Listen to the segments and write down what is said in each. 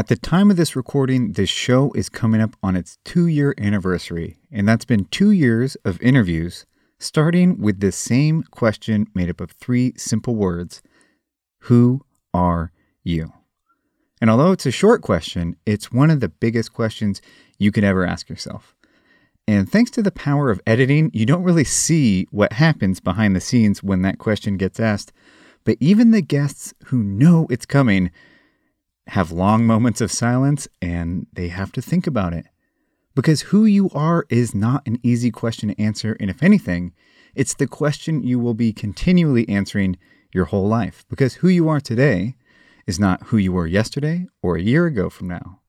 At the time of this recording, this show is coming up on its two year anniversary, and that's been two years of interviews, starting with the same question made up of three simple words Who are you? And although it's a short question, it's one of the biggest questions you could ever ask yourself. And thanks to the power of editing, you don't really see what happens behind the scenes when that question gets asked. But even the guests who know it's coming have long moments of silence and they have to think about it. Because who you are is not an easy question to answer. And if anything, it's the question you will be continually answering your whole life. Because who you are today is not who you were yesterday or a year ago from now.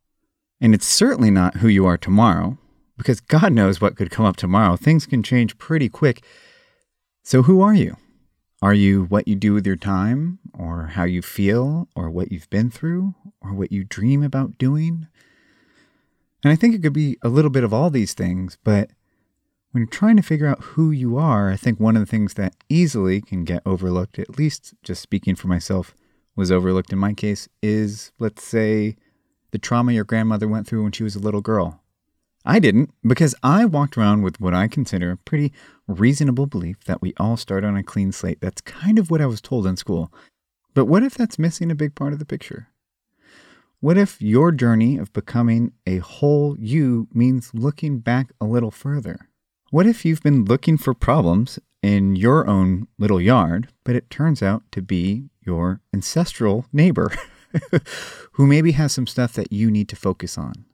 And it's certainly not who you are tomorrow because God knows what could come up tomorrow. Things can change pretty quick. So, who are you? Are you what you do with your time, or how you feel, or what you've been through, or what you dream about doing? And I think it could be a little bit of all these things, but when you're trying to figure out who you are, I think one of the things that easily can get overlooked, at least just speaking for myself, was overlooked in my case, is let's say the trauma your grandmother went through when she was a little girl. I didn't, because I walked around with what I consider a pretty reasonable belief that we all start on a clean slate. That's kind of what I was told in school. But what if that's missing a big part of the picture? What if your journey of becoming a whole you means looking back a little further? What if you've been looking for problems in your own little yard, but it turns out to be your ancestral neighbor who maybe has some stuff that you need to focus on?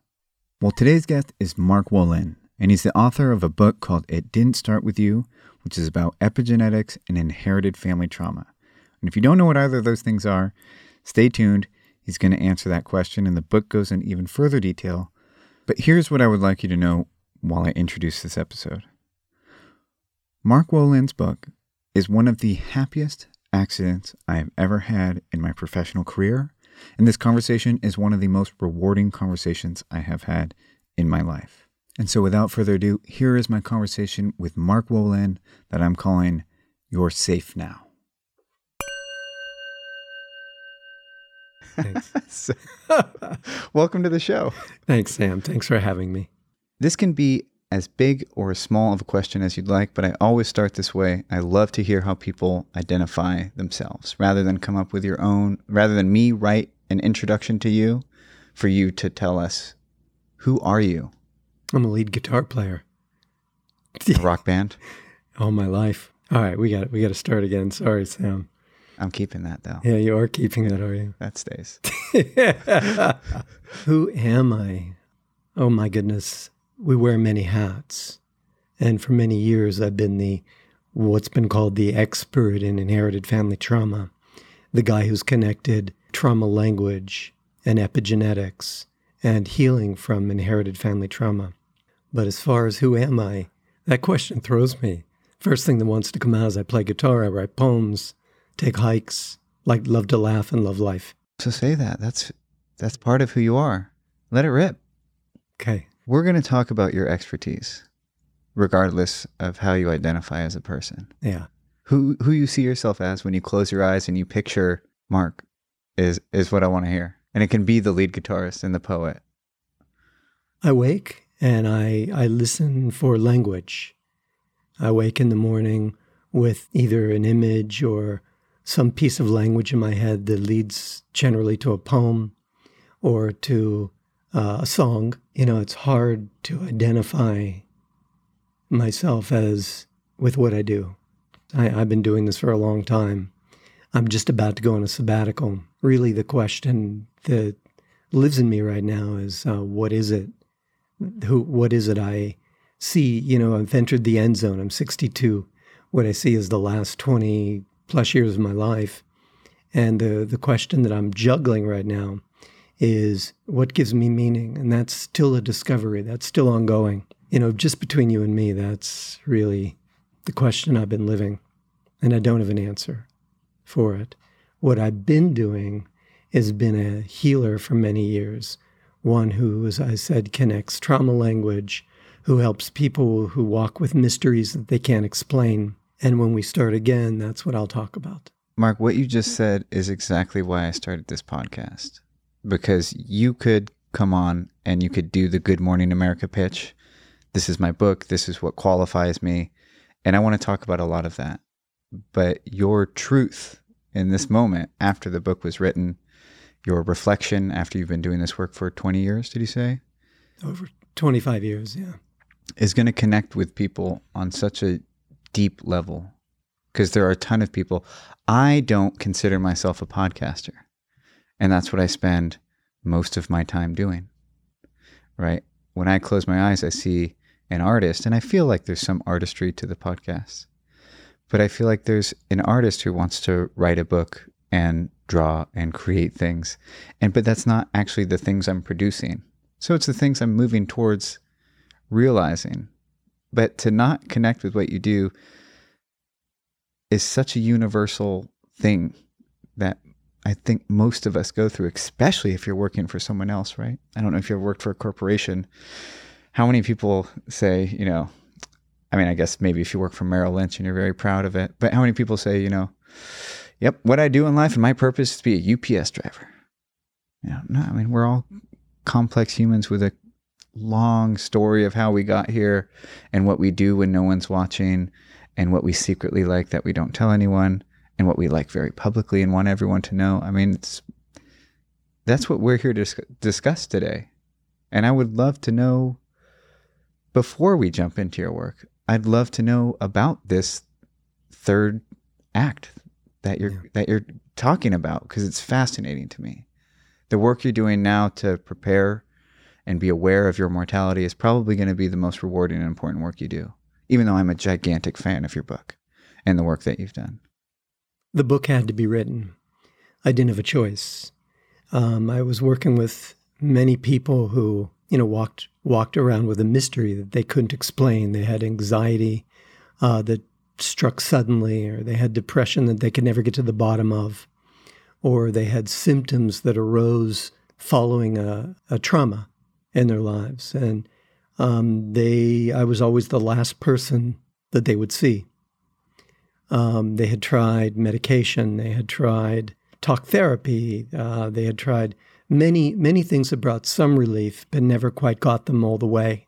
Well, today's guest is Mark Wolynn, and he's the author of a book called It Didn't Start With You, which is about epigenetics and inherited family trauma. And if you don't know what either of those things are, stay tuned. He's going to answer that question, and the book goes in even further detail. But here's what I would like you to know while I introduce this episode Mark Wolynn's book is one of the happiest accidents I have ever had in my professional career and this conversation is one of the most rewarding conversations I have had in my life. And so, without further ado, here is my conversation with Mark Wolynn that I'm calling You're Safe Now. Thanks. welcome to the show. Thanks, Sam. Thanks for having me. This can be as big or as small of a question as you'd like, but I always start this way. I love to hear how people identify themselves rather than come up with your own, rather than me write an introduction to you for you to tell us who are you? I'm a lead guitar player. A rock band? All my life. All right, we got we got to start again. Sorry, Sam. I'm keeping that though. Yeah, you are keeping that, are you? That stays. Who am I? Oh my goodness we wear many hats. And for many years, I've been the what's been called the expert in inherited family trauma, the guy who's connected trauma language and epigenetics and healing from inherited family trauma. But as far as who am I, that question throws me. First thing that wants to come out is I play guitar, I write poems, take hikes, like love to laugh and love life. So say that. That's that's part of who you are. Let it rip. Okay. We're going to talk about your expertise, regardless of how you identify as a person. Yeah. Who who you see yourself as when you close your eyes and you picture Mark is is what I want to hear. And it can be the lead guitarist and the poet. I wake and I I listen for language. I wake in the morning with either an image or some piece of language in my head that leads generally to a poem or to uh, a song, you know, it's hard to identify myself as with what I do. I, have been doing this for a long time. I'm just about to go on a sabbatical. Really, the question that lives in me right now is uh, what is it? Who? What is it I see? You know, I've entered the end zone. I'm 62. What I see is the last 20 plus years of my life, and the the question that I'm juggling right now is what gives me meaning. And that's still a discovery, that's still ongoing. You know, just between you and me, that's really the question I've been living. And I don't have an answer for it. What I've been doing is been a healer for many years, one who, as I said, connects trauma language, who helps people who walk with mysteries that they can't explain. And when we start again, that's what I'll talk about. Mark, what you just said is exactly why I started this podcast because you could come on and you could do the Good Morning America pitch. This is my book. This is what qualifies me. And I want to talk about a lot of that. But your truth in this moment after the book was written, your reflection after you've been doing this work for 20 years, did you say? Over 25 years, yeah. Is going to connect with people on such a deep level because there are a ton of people. I don't consider myself a podcaster. And that's what I spend most of my time doing. Right? When I close my eyes, I see an artist, and I feel like there's some artistry to the podcast. But I feel like there's an artist who wants to write a book and draw and create things. And but that's not actually the things I'm producing. So it's the things I'm moving towards realizing. But to not connect with what you do is such a universal thing that I think most of us go through, especially if you're working for someone else, right? I don't know if you've worked for a corporation. How many people say, you know, I mean, I guess maybe if you work for Merrill Lynch and you're very proud of it, but how many people say, you know, yep, what I do in life and my purpose is to be a UPS driver? You know, no, I mean, we're all complex humans with a long story of how we got here and what we do when no one's watching and what we secretly like that we don't tell anyone and what we like very publicly and want everyone to know. I mean, it's that's what we're here to discuss today. And I would love to know before we jump into your work, I'd love to know about this third act that you're yeah. that you're talking about because it's fascinating to me. The work you're doing now to prepare and be aware of your mortality is probably going to be the most rewarding and important work you do. Even though I'm a gigantic fan of your book and the work that you've done. The book had to be written. I didn't have a choice. Um, I was working with many people who, you know, walked walked around with a mystery that they couldn't explain. They had anxiety uh, that struck suddenly, or they had depression that they could never get to the bottom of, or they had symptoms that arose following a, a trauma in their lives. And um, they, I was always the last person that they would see. Um, they had tried medication, they had tried talk therapy, uh, they had tried many, many things that brought some relief, but never quite got them all the way.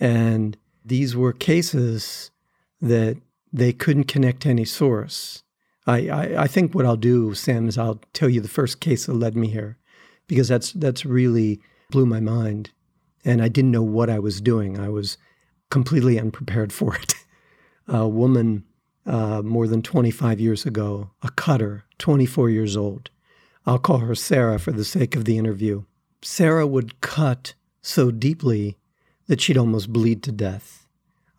And these were cases that they couldn't connect to any source. I, I, I, think what I'll do, Sam, is I'll tell you the first case that led me here, because that's that's really blew my mind, and I didn't know what I was doing. I was completely unprepared for it. A woman uh, more than 25 years ago, a cutter, 24 years old. I'll call her Sarah for the sake of the interview. Sarah would cut so deeply that she'd almost bleed to death.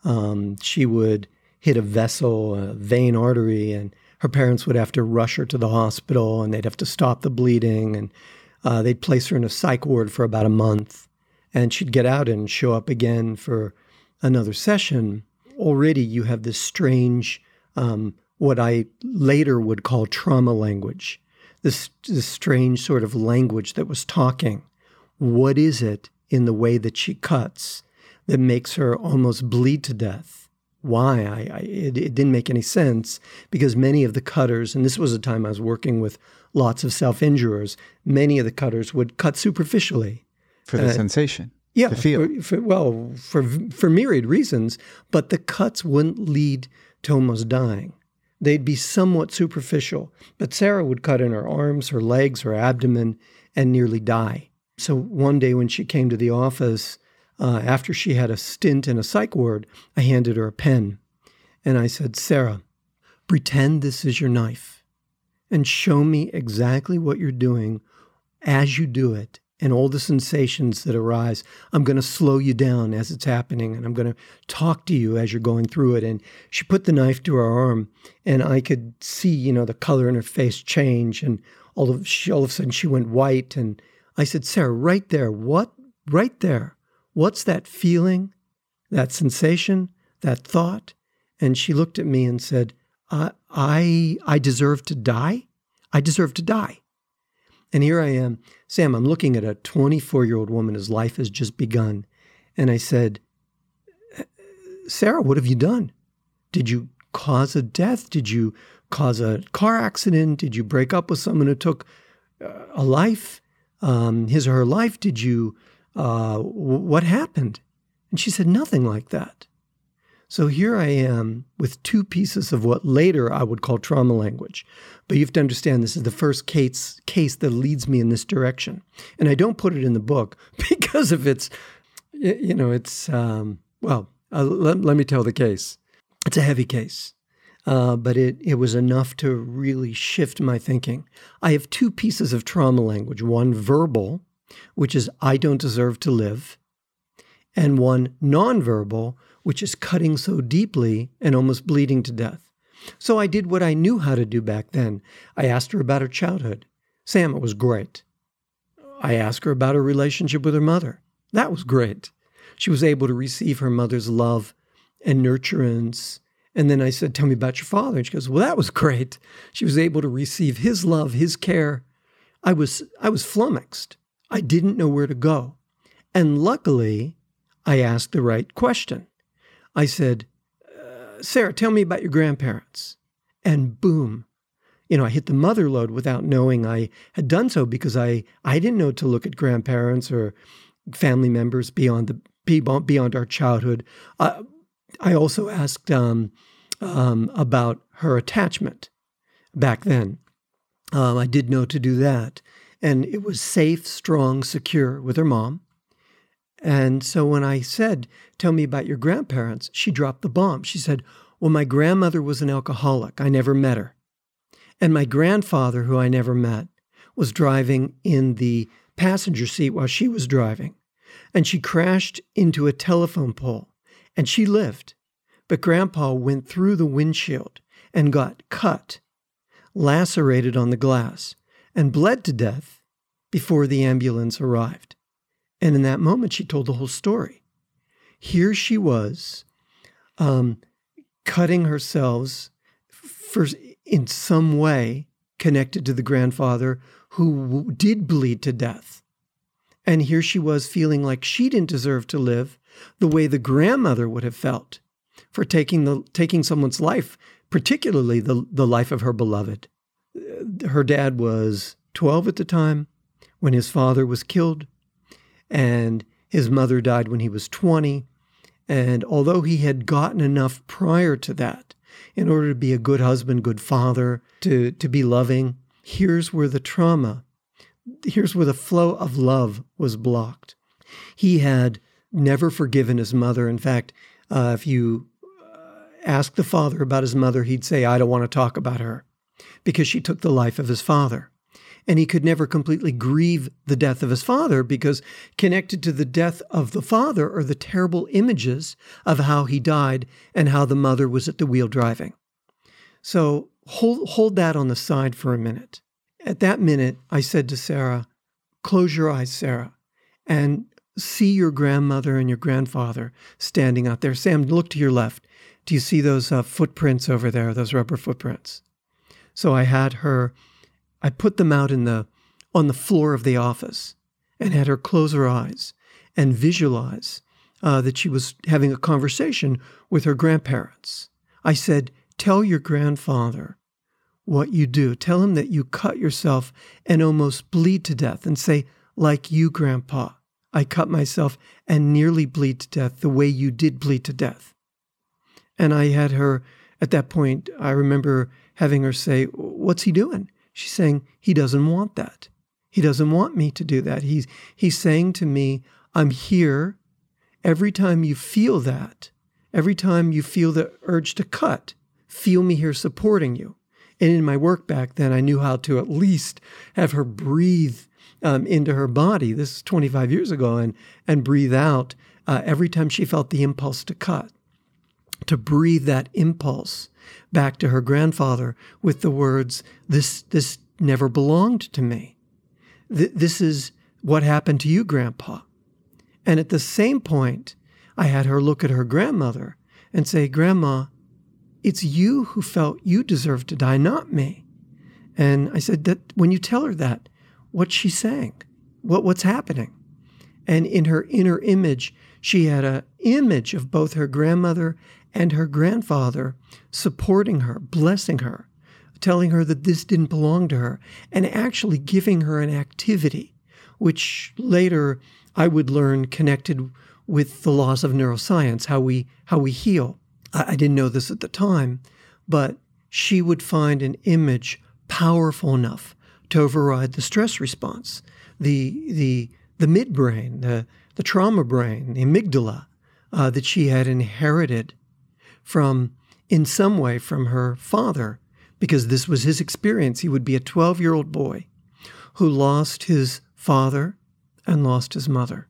Um, she would hit a vessel, a vein artery, and her parents would have to rush her to the hospital and they'd have to stop the bleeding and uh, they'd place her in a psych ward for about a month. And she'd get out and show up again for another session. Already, you have this strange um, what I later would call trauma language, this, this strange sort of language that was talking. What is it in the way that she cuts that makes her almost bleed to death? Why? I, I it, it didn't make any sense because many of the cutters, and this was a time I was working with lots of self injurers, many of the cutters would cut superficially. For the uh, sensation. Yeah, for, for, well, for for myriad reasons, but the cuts wouldn't lead to almost dying. They'd be somewhat superficial, but Sarah would cut in her arms, her legs, her abdomen, and nearly die. So one day when she came to the office, uh, after she had a stint in a psych ward, I handed her a pen. And I said, Sarah, pretend this is your knife and show me exactly what you're doing as you do it and all the sensations that arise. I'm going to slow you down as it's happening and I'm going to talk to you as you're going through it. And she put the knife to her arm and I could see, you know, the color in her face change. And all of, she, all of a sudden she went white. And I said, Sarah, right there, what? Right there. What's that feeling, that sensation, that thought? And she looked at me and said, I, I, I deserve to die. I deserve to die. And here I am, Sam, I'm looking at a 24 year old woman whose life has just begun. And I said, Sarah, what have you done? Did you cause a death? Did you cause a car accident? Did you break up with someone who took uh, a life? um, his or her life did you, uh, what happened? And she said, nothing like that. So here I am with two pieces of what later I would call trauma language. But you have to understand this is the first case, case that leads me in this direction. And I don't put it in the book because of its, you know, it's, um, well, uh, let, let me tell the case. It's a heavy case. Uh, but it, it was enough to really shift my thinking. I have two pieces of trauma language one verbal, which is I don't deserve to live, and one nonverbal, which is cutting so deeply and almost bleeding to death. So I did what I knew how to do back then. I asked her about her childhood. Sam, it was great. I asked her about her relationship with her mother. That was great. She was able to receive her mother's love and nurturance and then I said, Tell me about your father. And she goes, Well, that was great. She was able to receive his love, his care. I was I was flummoxed. I didn't know where to go. And luckily, I asked the right question. I said, uh, Sarah, tell me about your grandparents. And boom, you know, I hit the mother lode without knowing I had done so because I, I didn't know to look at grandparents or family members beyond the beyond our childhood. Uh, I also asked um, um, about her attachment back then. Um, I did know to do that. And it was safe, strong, secure with her mom. And so when I said, Tell me about your grandparents, she dropped the bomb. She said, Well, my grandmother was an alcoholic. I never met her. And my grandfather, who I never met, was driving in the passenger seat while she was driving. And she crashed into a telephone pole and she lived. But Grandpa went through the windshield and got cut, lacerated on the glass, and bled to death before the ambulance arrived. And in that moment, she told the whole story. Here she was, um, cutting herself for, in some way connected to the grandfather who did bleed to death. And here she was feeling like she didn't deserve to live the way the grandmother would have felt for taking the taking someone's life, particularly the the life of her beloved. Her dad was 12 at the time when his father was killed, and his mother died when he was 20. And although he had gotten enough prior to that in order to be a good husband, good father, to, to be loving, here's where the trauma, here's where the flow of love was blocked. He had never forgiven his mother. In fact, uh, if you uh, ask the father about his mother, he'd say, I don't want to talk about her because she took the life of his father. And he could never completely grieve the death of his father because connected to the death of the father are the terrible images of how he died and how the mother was at the wheel driving. So hold, hold that on the side for a minute. At that minute, I said to Sarah, Close your eyes, Sarah, and see your grandmother and your grandfather standing out there. Sam, look to your left. Do you see those uh, footprints over there, those rubber footprints? So I had her, I put them out in the, on the floor of the office and had her close her eyes and visualize uh, that she was having a conversation with her grandparents. I said, Tell your grandfather what you do. Tell him that you cut yourself and almost bleed to death and say, like you, Grandpa. I cut myself and nearly bleed to death the way you did bleed to death. And I had her, at that point, I remember having her say, What's he doing? She's saying, He doesn't want that. He doesn't want me to do that. He's, he's saying to me, I'm here. Every time you feel that, every time you feel the urge to cut, feel me here supporting you. And in my work back then, I knew how to at least have her breathe um, into her body. This is 25 years ago, and and breathe out uh, every time she felt the impulse to cut. To breathe that impulse back to her grandfather with the words, "This this never belonged to me. Th- this is what happened to you, Grandpa." And at the same point, I had her look at her grandmother and say, "Grandma." It's you who felt you deserved to die, not me. And I said that when you tell her that, what's she saying, what, what's happening. And in her inner image, she had an image of both her grandmother and her grandfather supporting her, blessing her, telling her that this didn't belong to her, and actually giving her an activity which later I would learn connected with the laws of neuroscience, how we how we heal. I, I didn't know this at the time, but she would find an image powerful enough to override the stress response, the the the midbrain, the the trauma brain, the amygdala uh, that she had inherited from in some way from her father, because this was his experience. He would be a 12 year old boy who lost his father and lost his mother.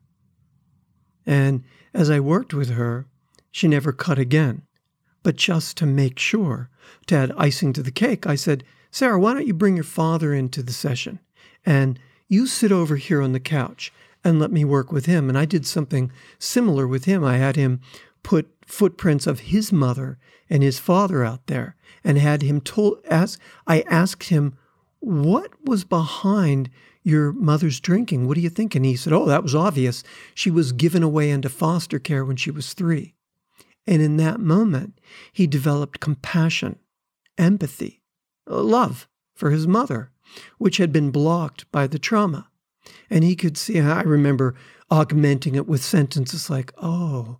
And as I worked with her, she never cut again. But just to make sure, to add icing to the cake, I said, Sarah, why don't you bring your father into the session? And you sit over here on the couch and let me work with him. And I did something similar with him. I had him put footprints of his mother and his father out there and had him told as I asked him what was behind your mother's drinking? What do you think? And he said oh that was obvious. She was given away into foster care when she was 3 and in that moment he developed compassion empathy love for his mother which had been blocked by the trauma. And he could see i remember augmenting it with sentences like oh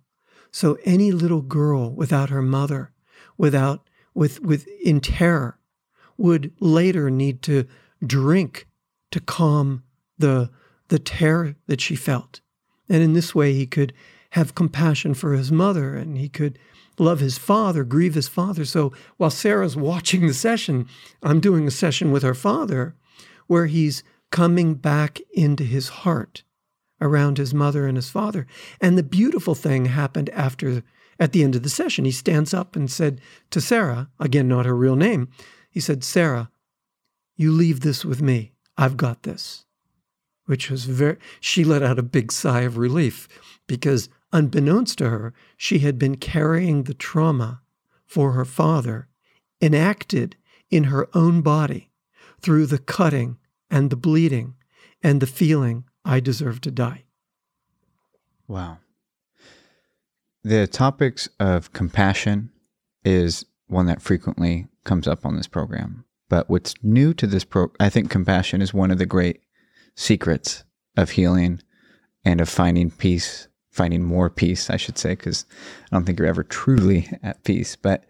so any little girl without her mother, without with with in terror, would later need to drink to calm the the terror that she felt. And in this way he could have compassion for his mother and he could love his father, grieve his father. So while Sarah's watching the session, I'm doing a session with her father where he's coming back into his heart around his mother and his father. And the beautiful thing happened after, at the end of the session. He stands up and said to Sarah, again, not her real name, he said, Sarah, you leave this with me. I've got this. Which was very, she let out a big sigh of relief because, unbeknownst to her, she had been carrying the trauma for her father enacted in her own body through the cutting and the bleeding and the feeling I deserve to die. Wow. The topics of compassion is one that frequently comes up on this program. But what's new to this pro I think compassion is one of the great secrets of healing and of finding peace, finding more peace, I should say, because I don't think you're ever truly at peace. But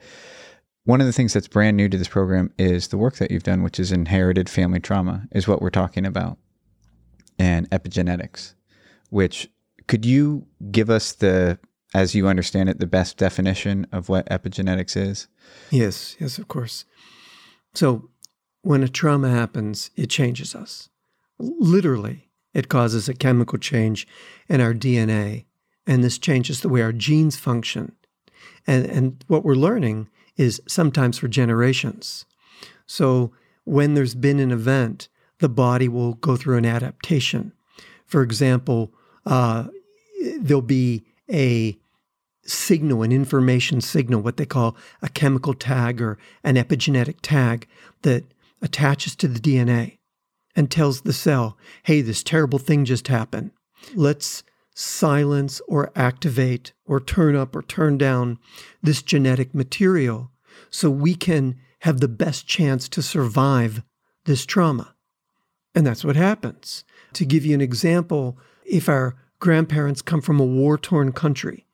one of the things that's brand new to this program is the work that you've done, which is inherited family trauma, is what we're talking about and epigenetics, which could you give us the, as you understand it, the best definition of what epigenetics is? Yes, yes, of course. So when a trauma happens, it changes us. Literally, it causes a chemical change in our DNA, and this changes the way our genes function. And, and what we're learning is sometimes for generations. So when there's been an event the body will go through an adaptation. For example, uh, there'll be a signal, an information signal, what they call a chemical tag or an epigenetic tag that attaches to the DNA and tells the cell, hey, this terrible thing just happened. Let's silence or activate or turn up or turn down this genetic material so we can have the best chance to survive this trauma. And that's what happens. To give you an example, if our grandparents come from a war torn country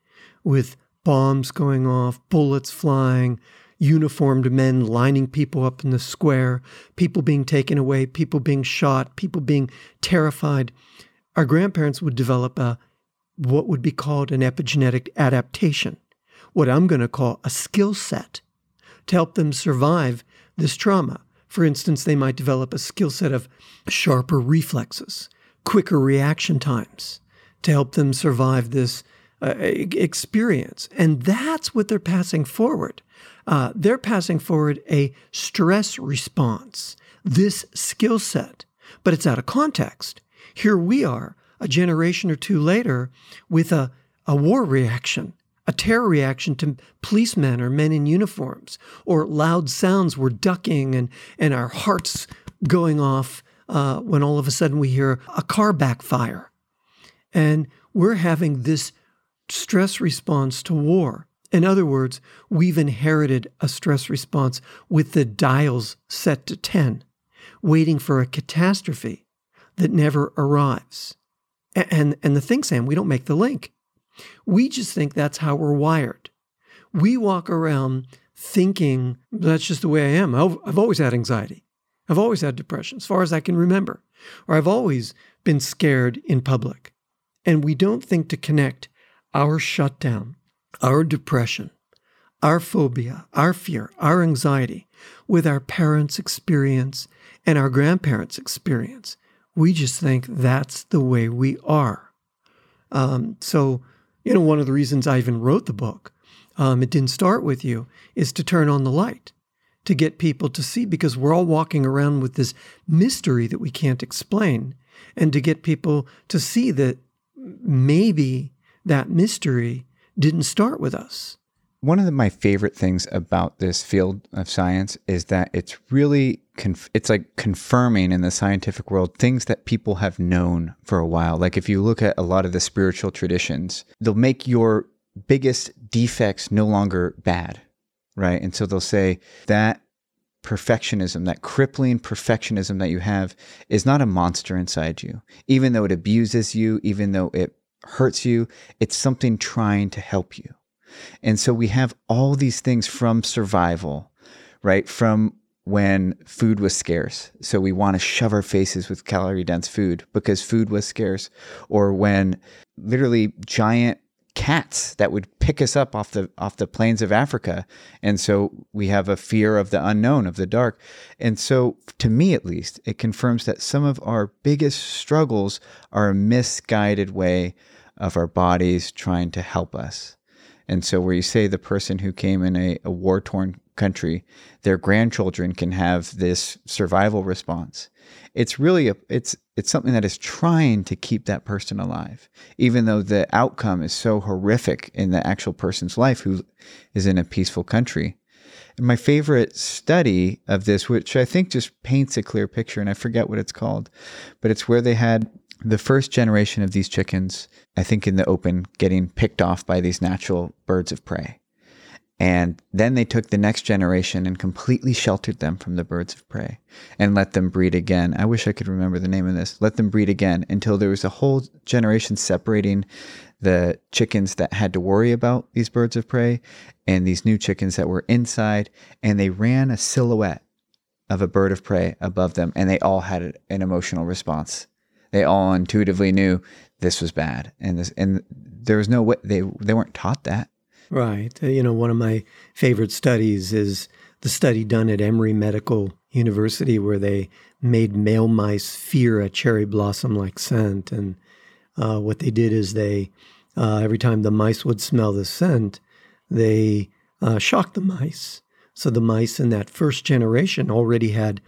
with bombs going off, bullets flying, uniformed men lining people up in the square, people being taken away, people being shot, people being terrified, our grandparents would develop a what would be called an epigenetic adaptation, what I'm going to call a skill set to help them survive this trauma. For instance, they might develop a skill set of sharper reflexes, quicker reaction times to help them survive this uh, experience. And that's what they're passing forward. Uh, they're passing forward a stress response, this skill set, but it's out of context. Here we are, a generation or two later, with a, a war reaction a terror reaction to policemen or men in uniforms, or loud sounds we're ducking and, and our hearts going off uh, when all of a sudden we hear a car backfire. And we're having this stress response to war. In other words, we've inherited a stress response with the dials set to 10, waiting for a catastrophe that never arrives. And, and the thing, Sam, we don't make the link. We just think that's how we're wired. We walk around thinking that's just the way I am. I've always had anxiety. I've always had depression, as far as I can remember. Or I've always been scared in public. And we don't think to connect our shutdown, our depression, our phobia, our fear, our anxiety with our parents' experience and our grandparents' experience. We just think that's the way we are. Um, so, you know, one of the reasons I even wrote the book, um, it didn't start with you, is to turn on the light, to get people to see, because we're all walking around with this mystery that we can't explain, and to get people to see that maybe that mystery didn't start with us. One of the, my favorite things about this field of science is that it's really conf- it's like confirming in the scientific world things that people have known for a while. Like if you look at a lot of the spiritual traditions, they'll make your biggest defects no longer bad, right? And so they'll say that perfectionism, that crippling perfectionism that you have is not a monster inside you. Even though it abuses you, even though it hurts you, it's something trying to help you. And so we have all these things from survival, right? From when food was scarce. So we want to shove our faces with calorie dense food because food was scarce. Or when literally giant cats that would pick us up off the off the plains of Africa. And so we have a fear of the unknown, of the dark. And so to me at least, it confirms that some of our biggest struggles are a misguided way of our bodies trying to help us. And so, where you say the person who came in a, a war torn country, their grandchildren can have this survival response. It's really a, it's it's something that is trying to keep that person alive, even though the outcome is so horrific in the actual person's life who is in a peaceful country. And my favorite study of this, which I think just paints a clear picture, and I forget what it's called, but it's where they had the first generation of these chickens, I think in the open, getting picked off by these natural birds of prey. And then they took the next generation and completely sheltered them from the birds of prey and let them breed again. I wish I could remember the name of this. Let them breed again until there was a whole generation separating the chickens that had to worry about these birds of prey and these new chickens that were inside. And they ran a silhouette of a bird of prey above them, and they all had an emotional response they all intuitively knew this was bad, and this and there was no way they they weren't taught that. Right. Uh, you know, one of my favorite studies is the study done at Emory Medical University where they made male mice fear a cherry blossom like scent. And uh, what they did is they, uh, every time the mice would smell the scent, they uh, shocked the mice. So the mice in that first generation already had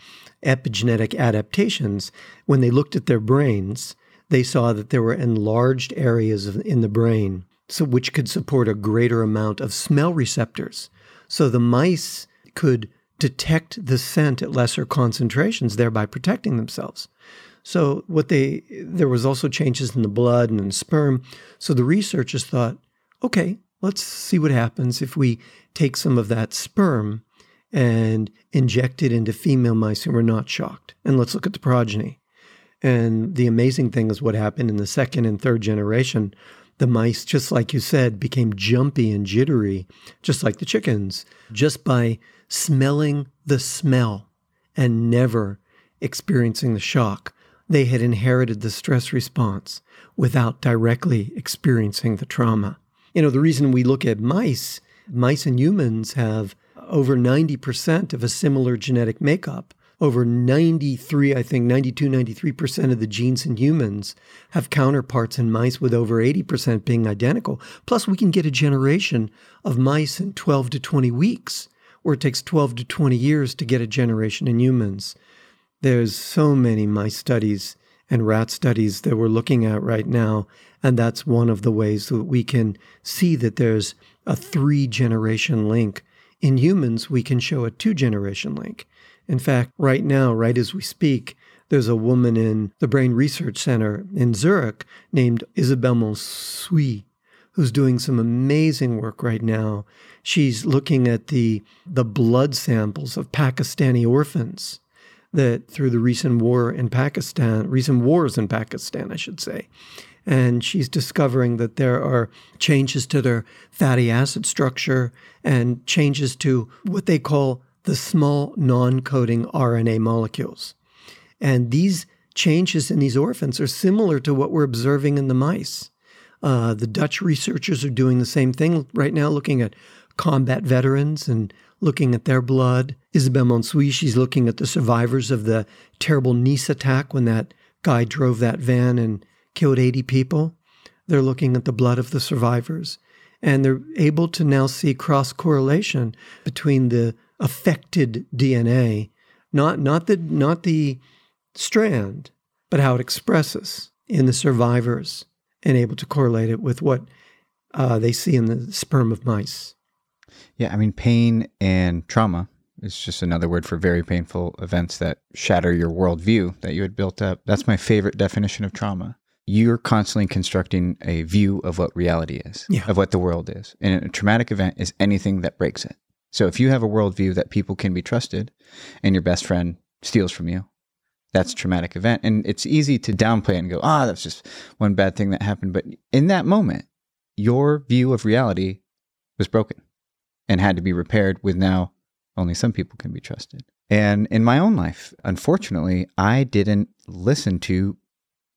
epigenetic adaptations, when they looked at their brains, they saw that there were enlarged areas in the brain so which could support a greater amount of smell receptors. So the mice could detect the scent at lesser concentrations, thereby protecting themselves. So what they there was also changes in the blood and in sperm. So the researchers thought, okay, let's see what happens if we take some of that sperm and injected into female mice who were not shocked. And let's look at the progeny. And the amazing thing is what happened in the second and third generation. The mice, just like you said, became jumpy and jittery, just like the chickens, just by smelling the smell and never experiencing the shock. They had inherited the stress response without directly experiencing the trauma. You know, the reason we look at mice, mice and humans have over 90% of a similar genetic makeup. Over 93, I think 92, 93% of the genes in humans have counterparts in mice, with over 80% being identical. Plus, we can get a generation of mice in 12 to 20 weeks, where it takes 12 to 20 years to get a generation in humans. There's so many mice studies and rat studies that we're looking at right now. And that's one of the ways that we can see that there's a three generation link in humans, we can show a two generation link. In fact, right now, right as we speak, there's a woman in the Brain Research Center in Zurich named Isabelle Mansuy who's doing some amazing work right now. She's looking at the, the blood samples of Pakistani orphans that through the recent war in Pakistan, recent wars in Pakistan, I should say, and she's discovering that there are changes to their fatty acid structure and changes to what they call the small non coding RNA molecules. And these changes in these orphans are similar to what we're observing in the mice. Uh, the Dutch researchers are doing the same thing right now, looking at combat veterans and looking at their blood. Isabelle Mansuy, she's looking at the survivors of the terrible Nice attack when that guy drove that van and killed 80 people. They're looking at the blood of the survivors. And they're able to now see cross correlation between the affected DNA, not, not, the, not the strand, but how it expresses in the survivors and able to correlate it with what uh, they see in the sperm of mice. Yeah, I mean, pain and trauma is just another word for very painful events that shatter your worldview that you had built up. That's my favorite definition of trauma. You're constantly constructing a view of what reality is, yeah. of what the world is. And a traumatic event is anything that breaks it. So if you have a worldview that people can be trusted and your best friend steals from you, that's a traumatic event. And it's easy to downplay and go, ah, oh, that's just one bad thing that happened. But in that moment, your view of reality was broken and had to be repaired with now only some people can be trusted. And in my own life, unfortunately, I didn't listen to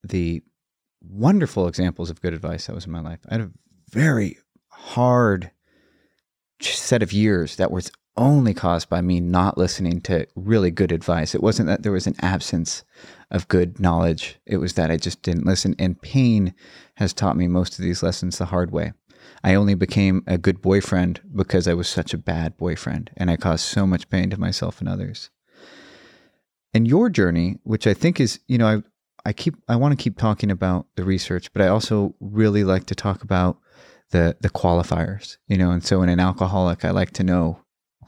the wonderful examples of good advice that was in my life. I had a very hard set of years that was only caused by me not listening to really good advice. It wasn't that there was an absence of good knowledge, it was that I just didn't listen. And pain has taught me most of these lessons the hard way. I only became a good boyfriend because I was such a bad boyfriend and I caused so much pain to myself and others. And your journey, which I think is, you know, I, keep I want to keep talking about the research, but I also really like to talk about the the qualifiers, you know. And so in an alcoholic, I like to know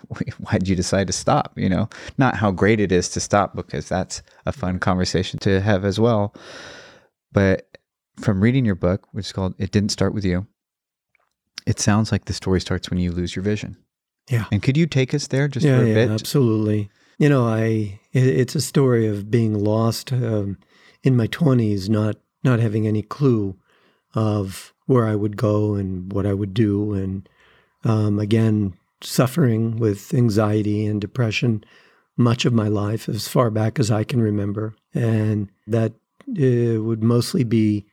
why did you decide to stop, you know? Not how great it is to stop because that's a fun conversation to have as well. But from reading your book, which is called It Didn't Start With You, it sounds like the story starts when you lose your vision. Yeah. And could you take us there just yeah, for a yeah, bit? Absolutely. You know, I it, it's a story of being lost um, in my twenties, not not having any clue of where I would go and what I would do, and um, again suffering with anxiety and depression much of my life, as far back as I can remember, and that uh, would mostly be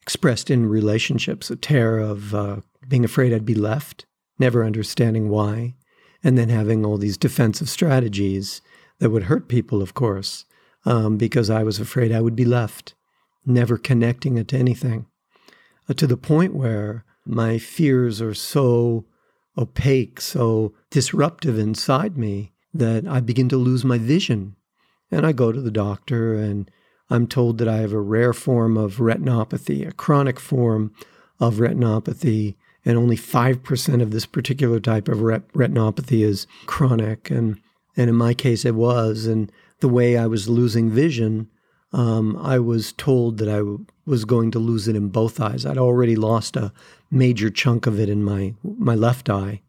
expressed in relationships, a terror of uh, being afraid I'd be left, never understanding why, and then having all these defensive strategies that would hurt people, of course, um, because I was afraid I would be left, never connecting it to anything, uh, to the point where my fears are so opaque, so disruptive inside me that I begin to lose my vision. And I go to the doctor and I'm told that I have a rare form of retinopathy, a chronic form of retinopathy and only 5% of this particular type of ret- retinopathy is chronic. And, and in my case, it was. And the way I was losing vision, um, I was told that I w- was going to lose it in both eyes. I'd already lost a major chunk of it in my, my left eye.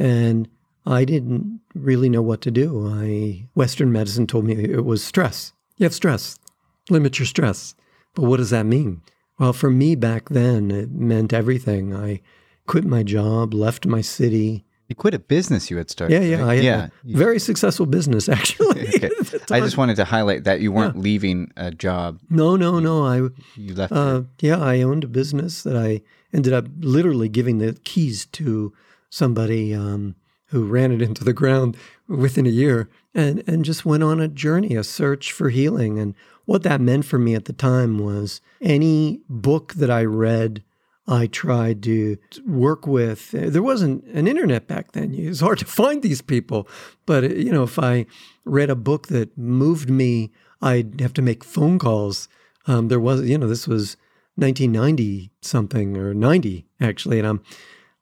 And I didn't really know what to do. I Western medicine told me it was stress. You have stress. Limit your stress. But what does that mean? Well, for me back then, it meant everything. I quit my job, left my city. You quit a business you had started. Yeah, yeah, right? Yeah. very successful business actually. okay. I just wanted to highlight that you weren't yeah. leaving a job. No, no, no. I you left. Uh, yeah, I owned a business that I ended up literally giving the keys to somebody um, who ran it into the ground within a year, and and just went on a journey, a search for healing, and what that meant for me at the time was any book that I read, I tried to work with. There wasn't an internet back then. It was hard to find these people. But, you know, if I read a book that moved me, I'd have to make phone calls. Um, there was, you know, this was 1990 something or 90 actually. And I'm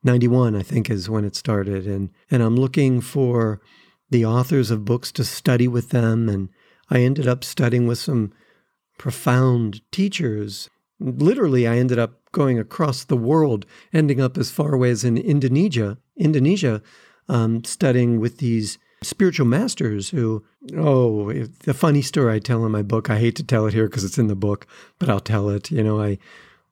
91, I think, is when it started. And, and I'm looking for the authors of books to study with them and I ended up studying with some profound teachers. Literally, I ended up going across the world, ending up as far away as in Indonesia, Indonesia, um, studying with these spiritual masters who, oh, the funny story I tell in my book, I hate to tell it here because it's in the book, but I'll tell it. You know, I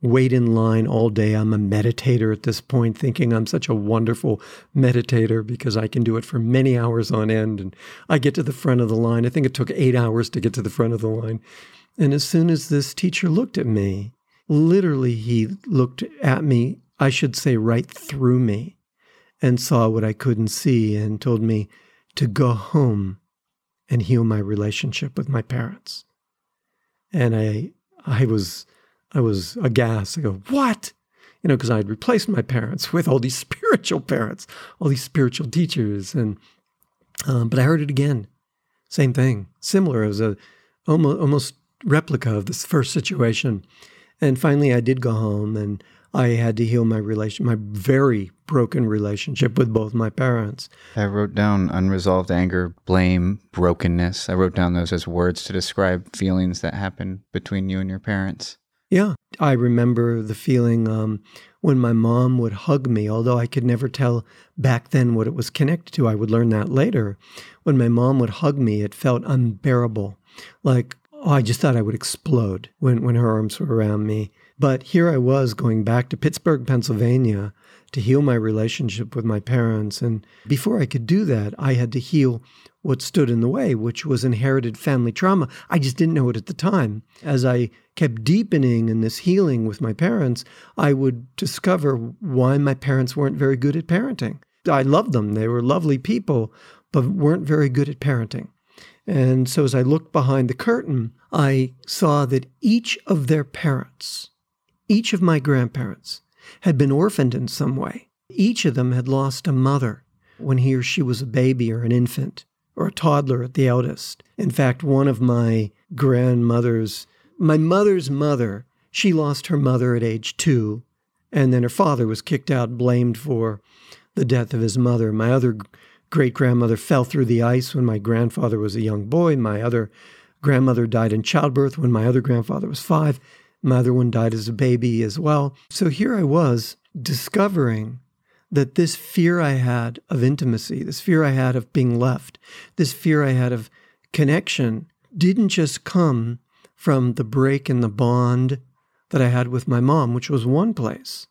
wait in line all day. I'm a meditator at this point, thinking I'm such a wonderful meditator because I can do it for many hours on end. And I get to the front of the line. I think it took eight hours to get to the front of the line. And as soon as this teacher looked at me, literally, he looked at me, I should say, right through me, and saw what I couldn't see and told me to go home and heal my relationship with my parents. And I, I was, I was aghast. I go, what? You know, because I had replaced my parents with all these spiritual parents, all these spiritual teachers, and um, but I heard it again, same thing, similar. It was a almost almost replica of this first situation. And finally, I did go home and I had to heal my relation, my very broken relationship with both my parents. I wrote down unresolved anger, blame, brokenness. I wrote down those as words to describe feelings that happened between you and your parents. Yeah, I remember the feeling um, when my mom would hug me, although I could never tell back then what it was connected to. I would learn that later. When my mom would hug me, it felt unbearable. Like oh, I just thought I would explode when, when her arms were around me. But here I was going back to Pittsburgh, Pennsylvania to heal my relationship with my parents. And before I could do that, I had to heal what stood in the way, which was inherited family trauma. I just didn't know it at the time. As I kept deepening in this healing with my parents, I would discover why my parents weren't very good at parenting. I loved them, they were lovely people, but weren't very good at parenting. And so as I looked behind the curtain, I saw that each of their parents, each of my grandparents, had been orphaned in some way. Each of them had lost a mother when he or she was a baby or an infant or a toddler at the eldest. In fact, one of my grandmothers, my mother's mother, she lost her mother at age two, and then her father was kicked out, blamed for the death of his mother. My other great grandmother fell through the ice when my grandfather was a young boy. My other grandmother died in childbirth when my other grandfather was five. My other one died as a baby as well. So here I was discovering that this fear I had of intimacy, this fear I had of being left, this fear I had of connection didn't just come from the break in the bond that I had with my mom, which was one place,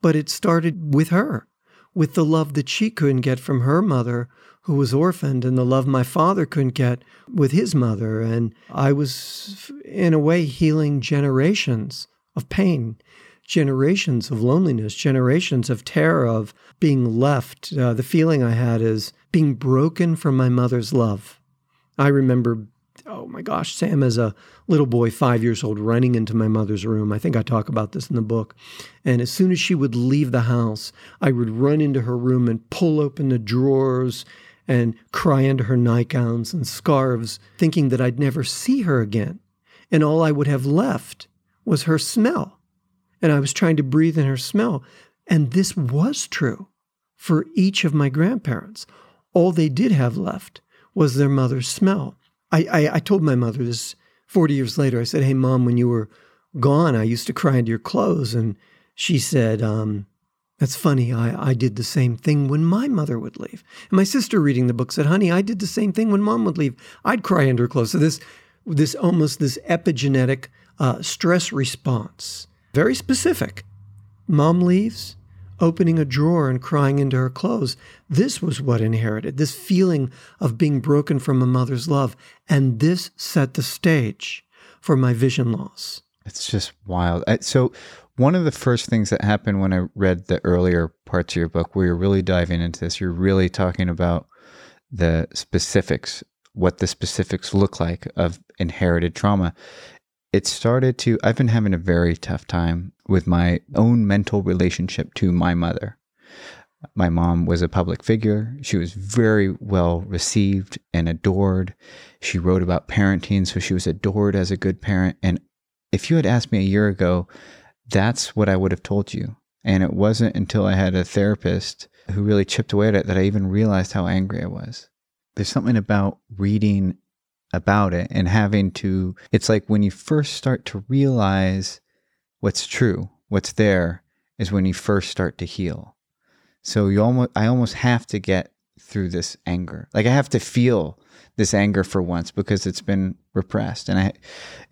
but it started with her with the love that she couldn't get from her mother, who was orphaned, and the love my father couldn't get with his mother. And I was, in a way, healing generations of pain, generations of loneliness, generations of terror, of being left. Uh, the feeling I had is being broken from my mother's love. I remember oh my gosh, Sam as a little boy, five years old, running into my mother's room. I think I talk about this in the book. And as soon as she would leave the house, I would run into her room and pull open the drawers and cry into her nightgowns and scarves, thinking that I'd never see her again. And all I would have left was her smell. And I was trying to breathe in her smell. And this was true for each of my grandparents. All they did have left was their mother's smell. I, I, I told my mother this 40 years later. I said, Hey, mom, when you were gone, I used to cry into your clothes. And she said, um, That's funny. I, I did the same thing when my mother would leave. And my sister reading the book said, Honey, I did the same thing when mom would leave. I'd cry into her clothes. So this, this almost this epigenetic uh, stress response, very specific. Mom leaves, opening a drawer and crying into her clothes. This was what inherited this feeling of being broken from a mother's love. And this set the stage for my vision loss. It's just wild. So, one of the first things that happened when I read the earlier parts of your book, where you're really diving into this, you're really talking about the specifics, what the specifics look like of inherited trauma it started to, I've been having a very tough time with my own mental relationship to my mother. My mom was a public figure. She was very well received and adored. She wrote about parenting, so she was adored as a good parent. And if you had asked me a year ago, that's what I would have told you. And it wasn't until I had a therapist who really chipped away at it that I even realized how angry I was. There's something about reading about it and having to it's like when you first start to realize what's true what's there is when you first start to heal so you almost i almost have to get through this anger. Like I have to feel this anger for once because it's been repressed. And I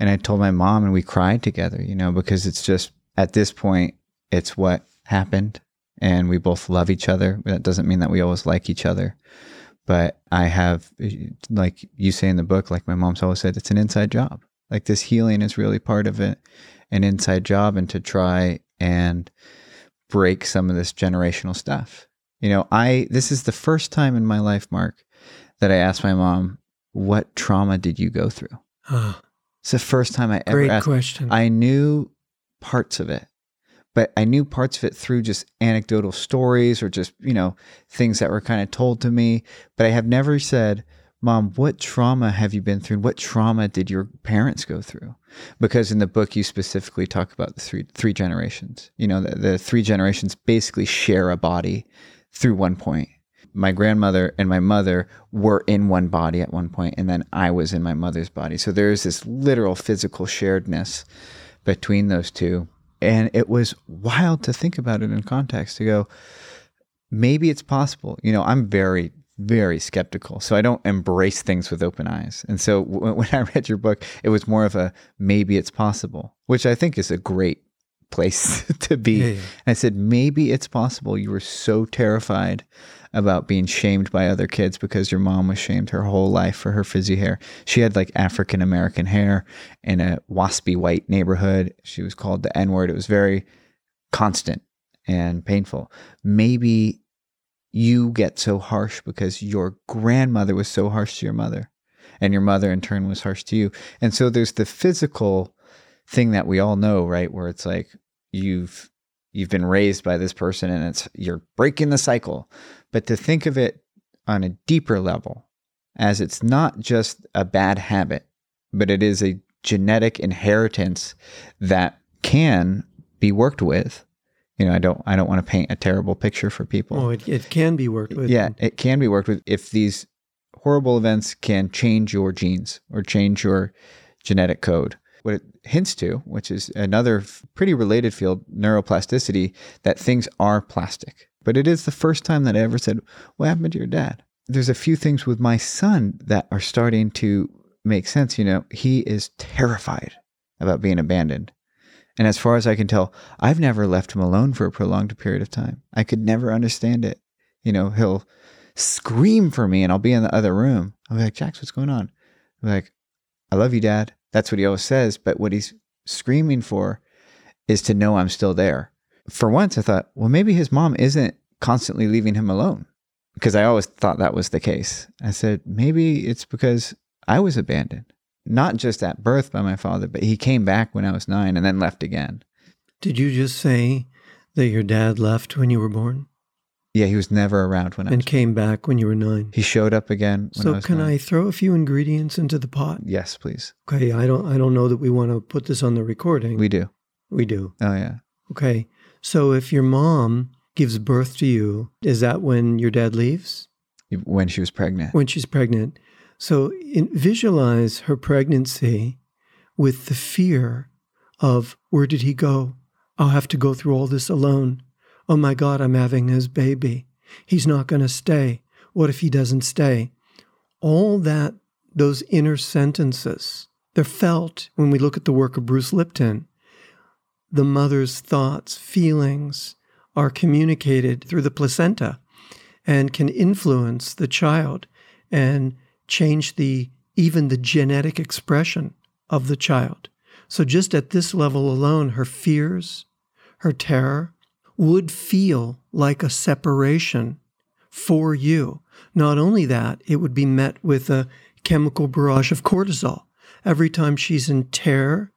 and I told my mom and we cried together, you know, because it's just at this point it's what happened and we both love each other. That doesn't mean that we always like each other. But I have like you say in the book, like my mom's always said, it's an inside job. Like this healing is really part of it, an inside job and to try and break some of this generational stuff. You know, I this is the first time in my life, Mark, that I asked my mom, "What trauma did you go through?" Ah, It's the first time I ever great asked. question. I knew parts of it, but I knew parts of it through just anecdotal stories or just, you know, things that were kind of told to me. But I have never said, Mom, what trauma have you been through? What trauma did your parents go through? Because in the book, you specifically talk about the three three generations. You know, the, the three generations basically share a body through one point. My grandmother and my mother were in one body at one point, and then I was in my mother's body. So there is this literal physical sharedness between those two. And it was wild to think about it in context to go, maybe it's possible. You know, I'm very, very skeptical. So I don't embrace things with open eyes. And so w- when I read your book, it was more of a maybe it's possible, which I think is a great place to be. Yeah, yeah. I said, maybe it's possible you were so terrified about being shamed by other kids because your mom was shamed her whole life for her frizzy hair. She had like African American hair in a waspy white neighborhood. She was called the N word. It was very constant and painful. Maybe you get so harsh because your grandmother was so harsh to your mother, and your mother in turn was harsh to you. And so there's the physical thing that we all know, right? Where it's like you've you've been raised by this person and it's you're breaking the cycle. But to think of it on a deeper level as it's not just a bad habit, but it is a genetic inheritance that can be worked with. You know, I don't I don't want to paint a terrible picture for people. oh, it, it can be worked with. Yeah, it can be worked with if these horrible events can change your genes or change your genetic code. What it hints to, which is another pretty related field, neuroplasticity, that things are plastic. But it is the first time that I ever said, What happened to your dad? There's a few things with my son that are starting to make sense. You know, he is terrified about being abandoned. And as far as I can tell, I've never left him alone for a prolonged period of time. I could never understand it. You know, he'll scream for me and I'll be in the other room. I'll be like, Jax, what's going on? I'm like, I love you, Dad. That's what he always says. But what he's screaming for is to know I'm still there. For once, I thought, well, maybe his mom isn't constantly leaving him alone because I always thought that was the case. I said, maybe it's because I was abandoned, not just at birth by my father, but he came back when I was nine and then left again. Did you just say that your dad left when you were born Yeah, he was never around when I and was. came back when you were nine? He showed up again when I So was can nine. I throw a few ingredients into the pot? Yes, please. Okay, I don't I don't know that we want to put this on the recording. We do. we do. Oh yeah. Okay. So if your mom gives birth to you, is that when your dad leaves? When she was pregnant. When she's pregnant. So in, visualize her pregnancy with the fear of where did he go? I'll have to go through all this alone. Oh my God, I'm having his baby. He's not going to stay. What if he doesn't stay? All that, those inner sentences, they're felt when we look at the work of Bruce Lipton. The mother's thoughts, feelings are communicated through the placenta and can influence the child and change the even the genetic expression of the child. So just at this level alone, her fears, her terror would feel like a separation for you. Not only that, it would be met with a chemical barrage of cortisol. Every time she's in terror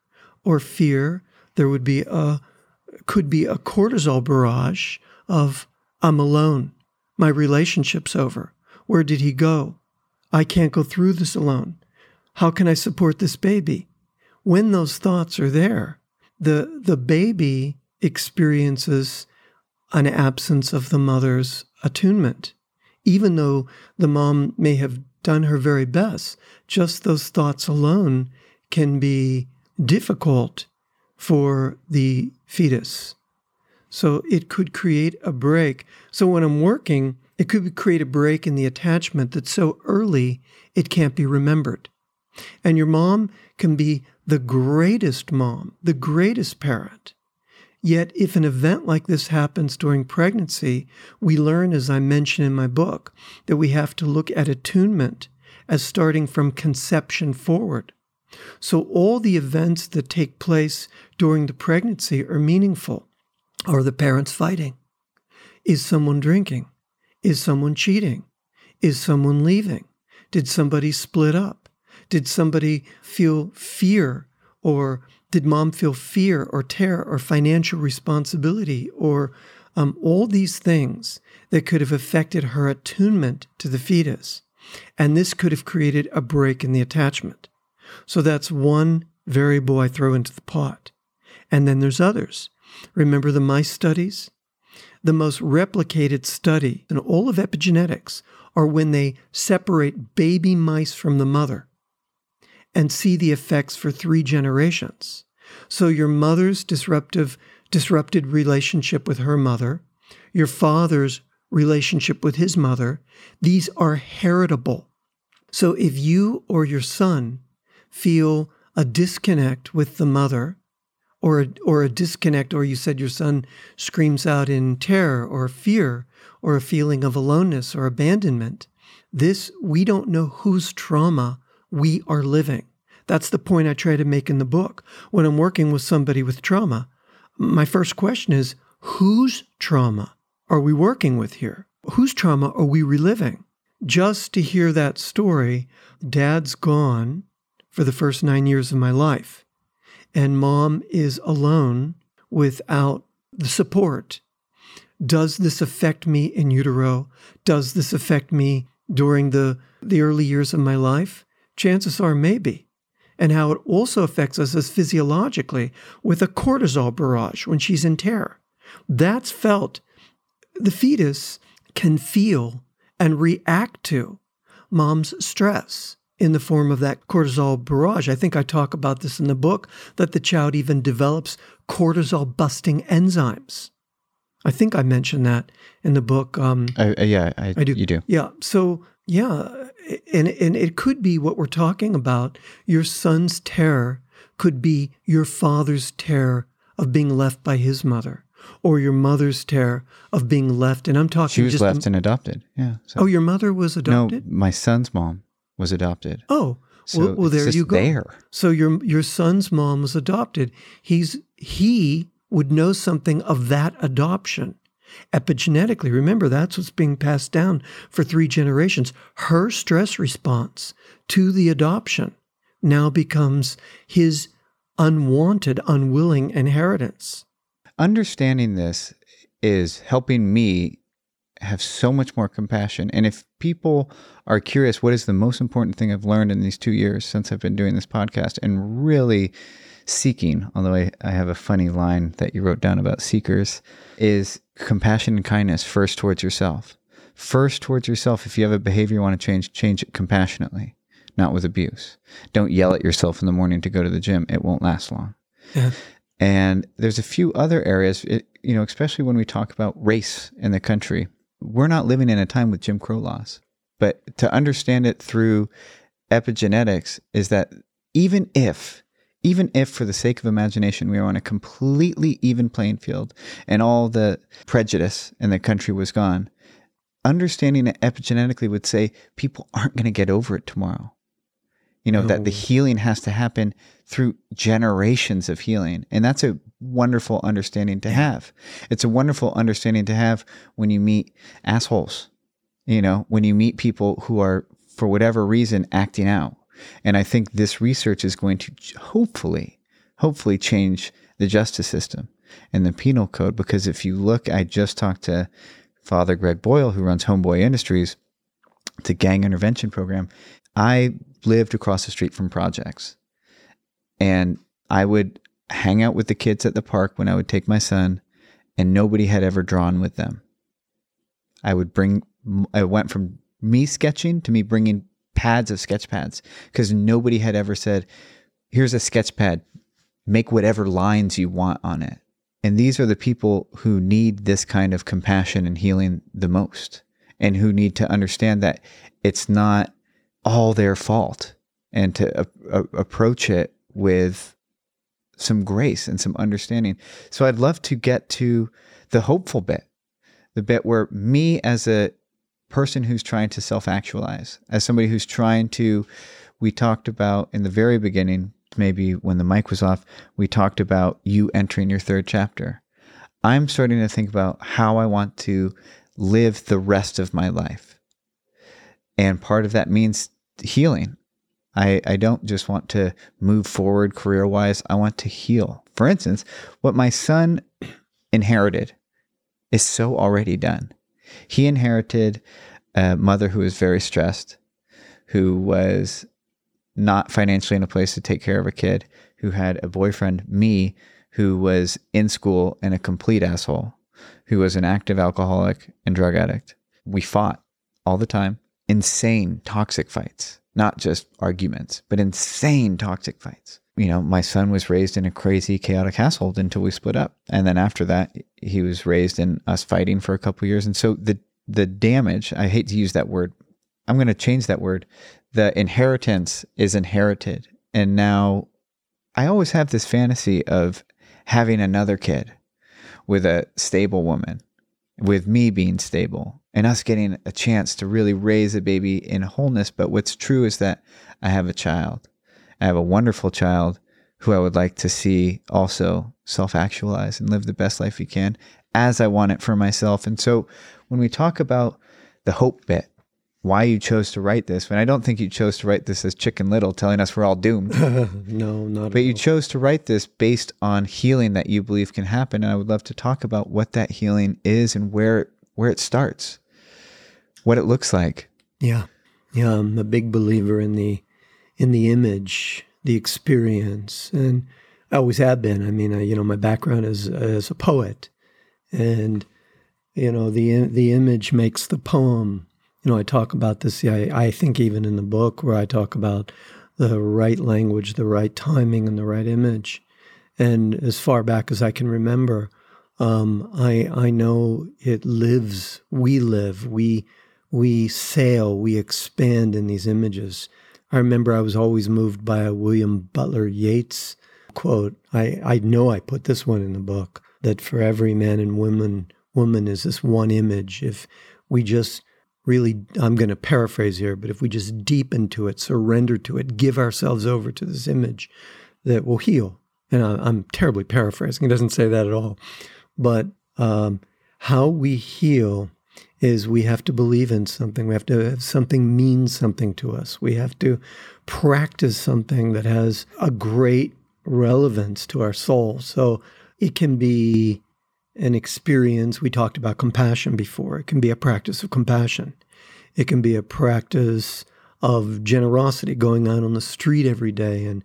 or fear, there would be a could be a cortisol barrage of I'm alone. My relationship's over. Where did he go? I can't go through this alone. How can I support this baby? When those thoughts are there, the the baby experiences an absence of the mother's attunement. Even though the mom may have done her very best, just those thoughts alone can be difficult for the fetus. So it could create a break. So when I'm working, It could create a break in the attachment that's so early it can't be remembered. And your mom can be the greatest mom, the greatest parent. Yet, if an event like this happens during pregnancy, we learn, as I mention in my book, that we have to look at attunement as starting from conception forward. So, all the events that take place during the pregnancy are meaningful. Are the parents fighting? Is someone drinking? Is someone cheating? Is someone leaving? Did somebody split up? Did somebody feel fear? Or did mom feel fear or terror or financial responsibility or um, all these things that could have affected her attunement to the fetus? And this could have created a break in the attachment. So that's one variable I throw into the pot. And then there's others. Remember the mice studies? The most replicated study in all of epigenetics are when they separate baby mice from the mother and see the effects for three generations. So your mother's disruptive disrupted relationship with her mother, your father's relationship with his mother, these are heritable. So if you or your son feel a disconnect with the mother, or a, or a disconnect, or you said your son screams out in terror or fear or a feeling of aloneness or abandonment, this, we don't know whose trauma we are living. That's the point I try to make in the book. When I'm working with somebody with trauma, my first question is whose trauma are we working with here? Whose trauma are we reliving? Just to hear that story, dad's gone for the first nine years of my life, and mom is alone without the support. Does this affect me in utero? Does this affect me during the, the early years of my life? Chances are maybe. And how it also affects us as physiologically with a cortisol barrage when she's in terror. That's felt. The fetus can feel and react to mom's stress in the form of that cortisol barrage. I think I talk about this in the book that the child even develops cortisol busting enzymes. I think I mentioned that in the book. Um, uh, yeah, I, I do. You do. Yeah. So yeah, and and it could be what we're talking about. Your son's terror could be your father's terror of being left by his mother, or your mother's terror of being left. And I'm talking. She was just left and adopted. Yeah. So. Oh, your mother was adopted. No, my son's mom was adopted. Oh, So well, well there you go. there. So your your son's mom was adopted. He's he would know something of that adoption. Epigenetically, remember that's what's being passed down for three generations. Her stress response to the adoption now becomes his unwanted, unwilling inheritance. Understanding this is helping me have so much more compassion. And if people are curious, what is the most important thing I've learned in these two years since I've been doing this podcast and really seeking, although I, I have a funny line that you wrote down about seekers, is compassion and kindness first towards yourself. First towards yourself. If you have a behavior you want to change, change it compassionately, not with abuse. Don't yell at yourself in the morning to go to the gym. It won't last long. Yeah. And there's a few other areas, it, you know, especially when we talk about race in the country. We're not living in a time with Jim Crow laws, but to understand it through epigenetics is that even if, even if for the sake of imagination, we were on a completely even playing field and all the prejudice in the country was gone, understanding it epigenetically would say people aren't going to get over it tomorrow. You know, that the healing has to happen through generations of healing. And that's a wonderful understanding to have. It's a wonderful understanding to have when you meet assholes, you know, when you meet people who are, for whatever reason, acting out. And I think this research is going to hopefully, hopefully change the justice system and the penal code. Because if you look, I just talked to Father Greg Boyle, who runs Homeboy Industries, a gang intervention program. I lived across the street from projects and I would hang out with the kids at the park when I would take my son, and nobody had ever drawn with them. I would bring, I went from me sketching to me bringing pads of sketch pads because nobody had ever said, here's a sketch pad, make whatever lines you want on it. And these are the people who need this kind of compassion and healing the most. and who need to understand that it's not all their fault and to a- a- approach it with some grace and some understanding. So I'd love to get to the hopeful bit, the bit where me as a person who's trying to self actualize, as somebody who's trying to, we talked about in the very beginning, maybe when the mic was off, we talked about you entering your third chapter. I'm starting to think about how I want to live the rest of my life. And part of that means healing. I, I don't just want to move forward career wise, I want to heal. For instance, what my son inherited is so already done. He inherited a mother who was very stressed, who was not financially in a place to take care of a kid, who had a boyfriend, me, who was in school and a complete asshole, who was an active alcoholic and drug addict. We fought all the time, insane, toxic fights, not just arguments, but insane, toxic fights. You know, my son was raised in a crazy, chaotic household until we split up. And then after that, he was raised in us fighting for a couple years. And so the, the damage, I hate to use that word, I'm going to change that word. The inheritance is inherited. And now I always have this fantasy of having another kid with a stable woman, with me being stable, and us getting a chance to really raise a baby in wholeness. But what's true is that I have a child. I have a wonderful child who I would like to see also self actualize and live the best life he can as I want it for myself. And so when we talk about the hope bit, why you chose to write this when I don't think you chose to write this as Chicken Little telling us we're all doomed. no, not. But you chose to write this based on healing that you believe can happen, and I would love to talk about what that healing is and where where it starts, what it looks like. Yeah, yeah. I'm a big believer in the in the image, the experience, and I always have been. I mean, I, you know, my background is as a poet, and you know, the the image makes the poem you know, I talk about this. I, I think even in the book where I talk about the right language, the right timing, and the right image. And as far back as I can remember, um, I I know it lives. We live. We we sail. We expand in these images. I remember I was always moved by a William Butler Yeats quote. I I know I put this one in the book that for every man and woman woman is this one image. If we just really, I'm going to paraphrase here, but if we just deepen to it, surrender to it, give ourselves over to this image, that will heal. And I, am terribly paraphrasing, it doesn't say that at all. But um, how we heal is we have to believe in something. We have to have something mean something to us. We have to practice something that has a great relevance to our soul. So it can be an experience. We talked about compassion before. It can be a practice of compassion. It can be a practice of generosity, going out on the street every day and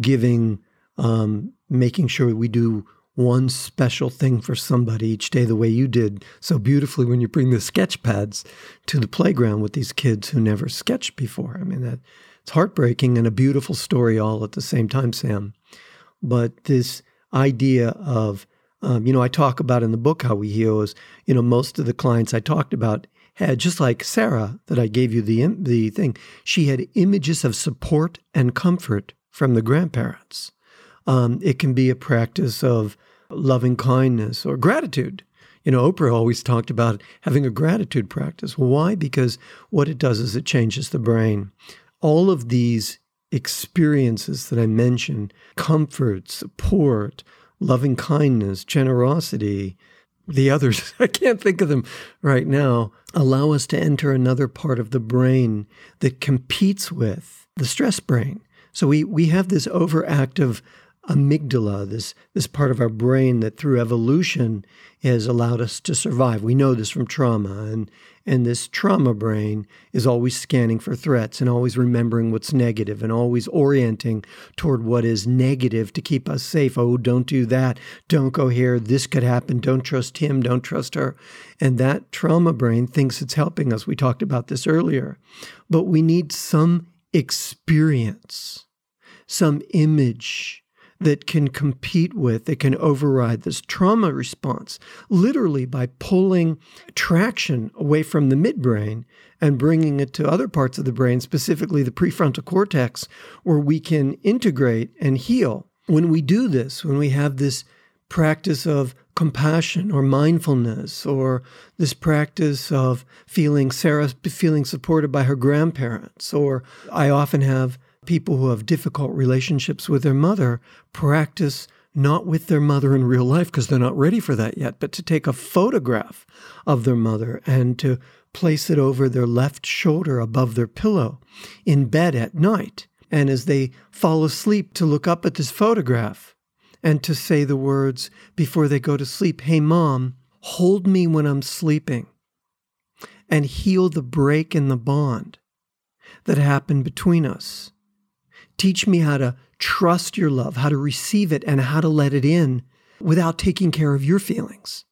giving, um, making sure we do one special thing for somebody each day, the way you did so beautifully when you bring the sketch pads to the playground with these kids who never sketched before. I mean, that it's heartbreaking and a beautiful story all at the same time, Sam. But this idea of um, you know, I talk about in the book how we heal is, you know, most of the clients I talked about had just like Sarah that I gave you the the thing. She had images of support and comfort from the grandparents. Um, it can be a practice of loving kindness or gratitude. You know, Oprah always talked about having a gratitude practice. Why? Because what it does is it changes the brain. All of these experiences that I mentioned comfort, support, loving kindness, generosity, the others, I can't think of them right now, allow us to enter another part of the brain that competes with the stress brain. So we, we have this overactive amygdala, this, this part of our brain that through evolution has allowed us to survive. We know this from trauma. And, and this trauma brain is always scanning for threats and always remembering what's negative and always orienting toward what is negative to keep us safe. Oh, don't do that. Don't go here. This could happen. Don't trust him. Don't trust her. And that trauma brain thinks it's helping us. We talked about this earlier. But we need some experience, some image that can compete with, that can override this trauma response, literally by pulling traction away from the midbrain and bringing it to other parts of the brain, specifically the prefrontal cortex, where we can integrate and heal. When we do this, when we have this practice of compassion or mindfulness or this practice of feeling Sarah feeling supported by her grandparents or I often have people who have difficult relationships with their mother practice not with their mother in real life because they're not ready for that yet, but to take a photograph of their mother and to place it over their left shoulder above their pillow in bed at night. And as they fall asleep, to look up at this photograph and to say the words before they go to sleep Hey, mom, hold me when I'm sleeping and heal the break in the bond that happened between us. Teach me how to trust your love, how to receive it, and how to let it in without taking care of your feelings.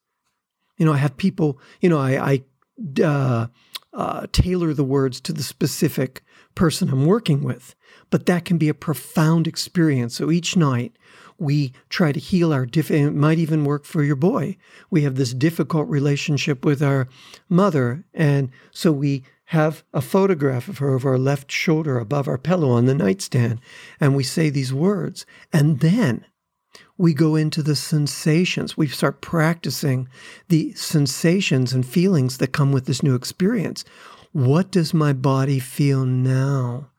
You know, I have people, you know, I, I uh, uh, tailor the words to the specific person I'm working with, but that can be a profound experience. So each night we try to heal our diff- it might even work for your boy. We have this difficult relationship with our mother, and so we have a photograph of her over our left shoulder above our pillow on the nightstand, and we say these words. And then we go into the sensations. We start practicing the sensations and feelings that come with this new experience. What does my body feel now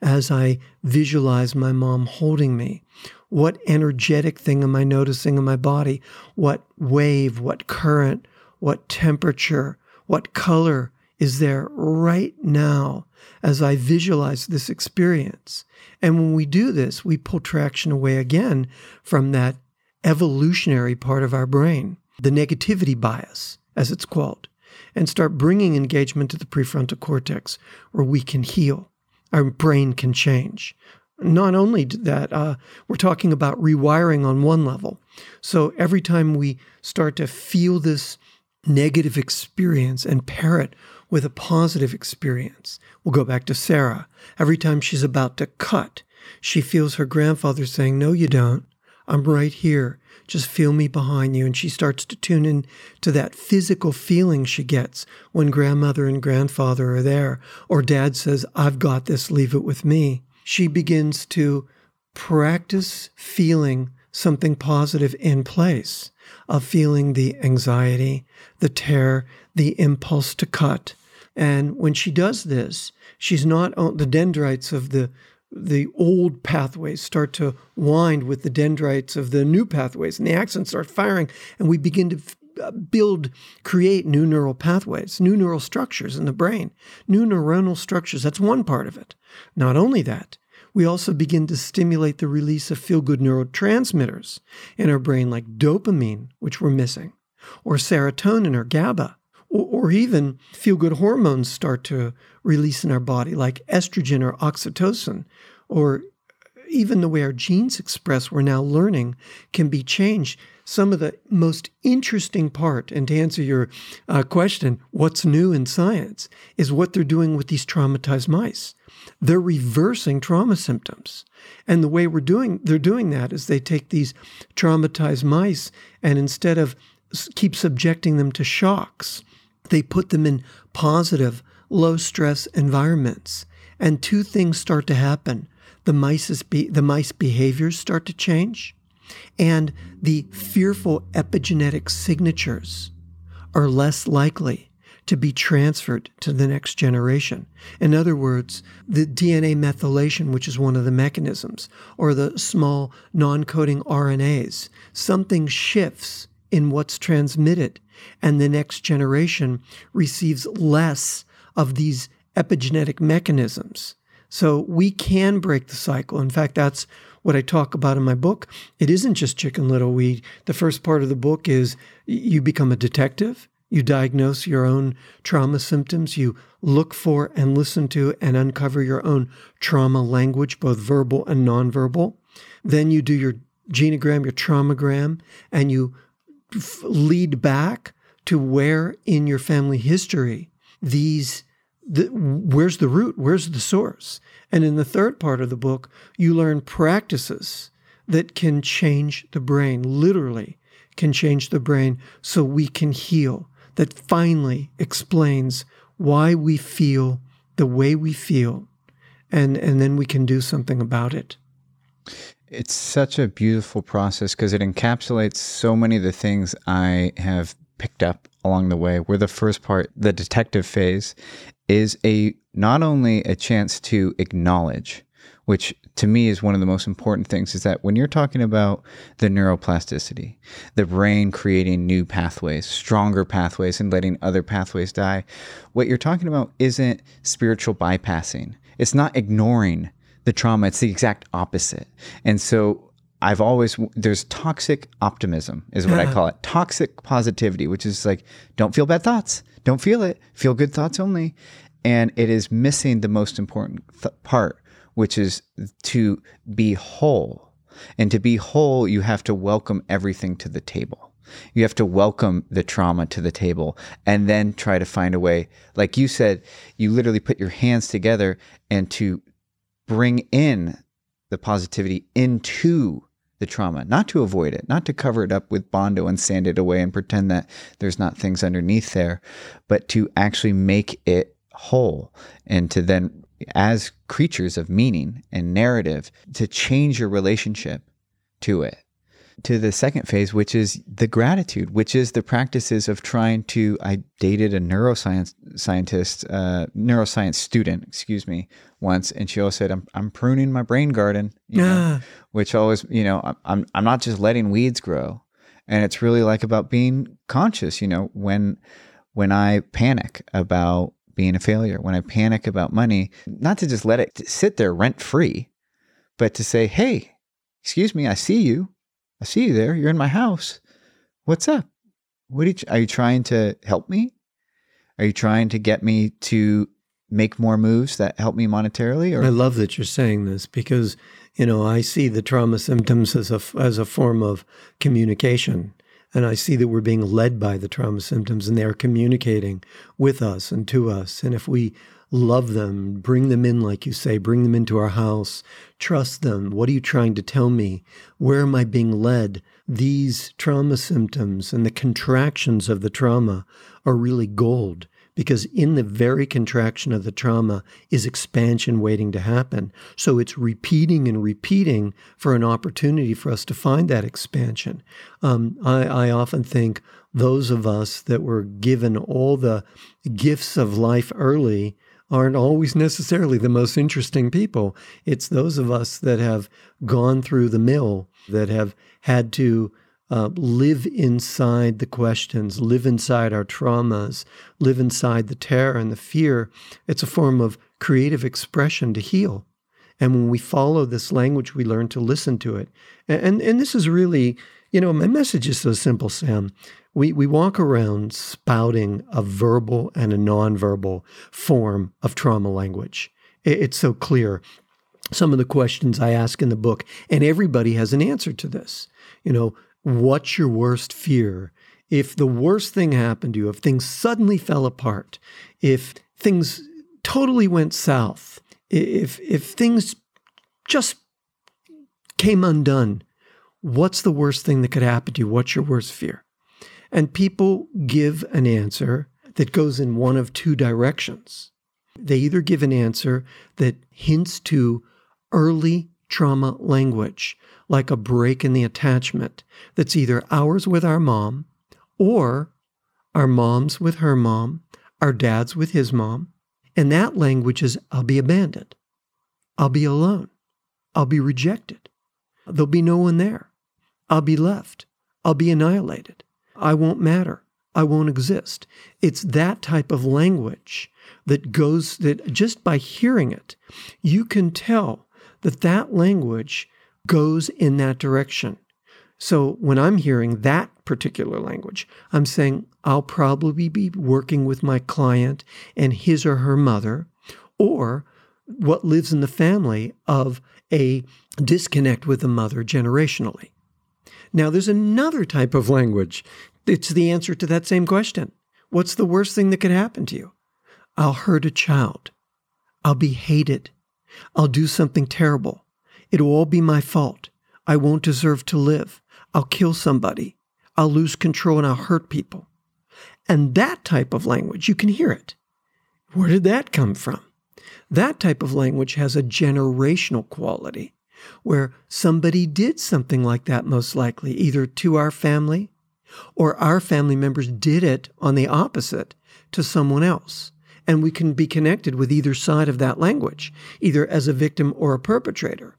as I visualize my mom holding me? What energetic thing am I noticing in my body? What wave, what current, what temperature, what color is there right now as I visualize this experience. And when we do this, we pull traction away again from that evolutionary part of our brain, the negativity bias, as it's called, and start bringing engagement to the prefrontal cortex where we can heal. Our brain can change. Not only that, uh, we're talking about rewiring on one level. So every time we start to feel this negative experience and pair it with a positive experience. We'll go back to Sarah. Every time she's about to cut, she feels her grandfather saying, No, you don't. I'm right here. Just feel me behind you. And she starts to tune in to that physical feeling she gets when grandmother and grandfather are there, or dad says, I've got this, leave it with me. She begins to practice feeling something positive in place of feeling the anxiety, the tear, the impulse to cut, and when she does this, she's not the dendrites of the the old pathways start to wind with the dendrites of the new pathways, and the axons start firing, and we begin to uh, build, create new neural pathways, new neural structures in the brain, new neuronal structures. That's one part of it. Not only that, we also begin to stimulate the release of feel good neurotransmitters in our brain, like dopamine, which we're missing, or serotonin or GABA or, or even feel good hormones start to release in our body, like estrogen or oxytocin, or even the way our genes express, we're now learning, can be changed. Some of the most interesting part, and to answer your uh, question, what's new in science, is what they're doing with these traumatized mice. They're reversing trauma symptoms. And the way we're doing, they're doing that is they take these traumatized mice and instead of keep subjecting them to shocks, they put them in positive, low stress environments. And two things start to happen the, mice's be- the mice behaviors start to change, and the fearful epigenetic signatures are less likely to be transferred to the next generation. In other words, the DNA methylation, which is one of the mechanisms, or the small non coding RNAs, something shifts in what's transmitted, and the next generation receives less of these epigenetic mechanisms. So we can break the cycle. In fact, that's what I talk about in my book. It isn't just chicken little. We the first part of the book is you become a detective. You diagnose your own trauma symptoms. You look for and listen to and uncover your own trauma language, both verbal and nonverbal. Then you do your genogram, your traumagram, and you lead back to where in your family history these the, where's the root where's the source and in the third part of the book you learn practices that can change the brain, literally can change the brain so we can heal, that finally explains why we feel the way we feel, and, and then we can do something about it. It's such a beautiful process because it encapsulates so many of the things I have picked up along the way. Where the first part, the detective phase, is a not only a chance to acknowledge, which to me is one of the most important things, is that when you're talking about the neuroplasticity, the brain creating new pathways, stronger pathways, and letting other pathways die, what you're talking about isn't spiritual bypassing. It's not ignoring the trauma, it's the exact opposite. And so I've always there's toxic optimism is what I uh-huh. call it. Toxic positivity, which is like don't feel bad thoughts. Don't feel it. Feel good thoughts only. And it is missing the most important th- part, which is to be whole. And to be whole, you have to welcome everything to the table. You have to welcome the trauma to the table and then try to find a way. Like you said, you literally put your hands together and to bring in the positivity into the trauma, not to avoid it, not to cover it up with Bondo and sand it away and pretend that there's not things underneath there, but to actually make it whole and to then, as creatures of meaning and narrative, to change your relationship to it to the second phase, which is the gratitude, which is the practices of trying to. I dated a neuroscience scientist, uh, neuroscience student, excuse me, once, and she always said, "I'm I'm pruning my brain garden," you know, which always, you know, I'm I'm not just letting weeds grow, and it's really like about being conscious. You know, when when I panic about being a failure, when I panic about money, not to just let it sit there rent free, but to say, "Hey, excuse me, I see you." I see you there. You're in my house. What's up? What are you, are you trying to help me? Are you trying to get me to make more moves that help me monetarily? Or? I love that you're saying this because you know I see the trauma symptoms as a as a form of communication, and I see that we're being led by the trauma symptoms, and they are communicating with us and to us. And if we love them, bring them in, like you say, bring them into our house, trust them. What are you trying to tell me? Where am I being led? These trauma symptoms and the contractions of the trauma are really gold because in the very contraction of the trauma is expansion waiting to happen. So it's repeating and repeating for an opportunity for us to find that expansion. Um, I, I often think those of us that were given all the gifts of life early aren't always necessarily the most interesting people. It's those of us that have gone through the mill, that have had to uh, live inside the questions, live inside our traumas, live inside the terror and the fear. It's a form of creative expression to heal. And when we follow this language, we learn to listen to it. And, and, and this is really, you know, my message is so simple, Sam we, we walk around spouting a verbal and a nonverbal form of trauma language. It's so clear. Some of the questions I ask in the book, and everybody has an answer to this. You know, what's your worst fear? If the worst thing happened to you, if things suddenly fell apart, if things totally went south, if if things just came undone, what's the worst thing that could happen to you? What's your worst fear? And people give an answer that goes in one of two directions. They either give an answer that hints to early trauma language, like a break in the attachment that's either ours with our mom or our mom's with her mom, our dad's with his mom. And that language is I'll be abandoned. I'll be alone. I'll be rejected. There'll be no one there. I'll be left. I'll be annihilated. I won't matter. I won't exist. It's that type of language that goes, that just by hearing it, you can tell that that language goes in that direction. So when I'm hearing that particular language, I'm saying I'll probably be working with my client and his or her mother, or what lives in the family of a disconnect with the mother generationally. Now, there's another type of language. It's the answer to that same question What's the worst thing that could happen to you? I'll hurt a child. I'll be hated. I'll do something terrible. It'll all be my fault. I won't deserve to live. I'll kill somebody. I'll lose control and I'll hurt people. And that type of language, you can hear it. Where did that come from? That type of language has a generational quality where somebody did something like that, most likely, either to our family or our family members did it on the opposite to someone else. And we can be connected with either side of that language, either as a victim or a perpetrator.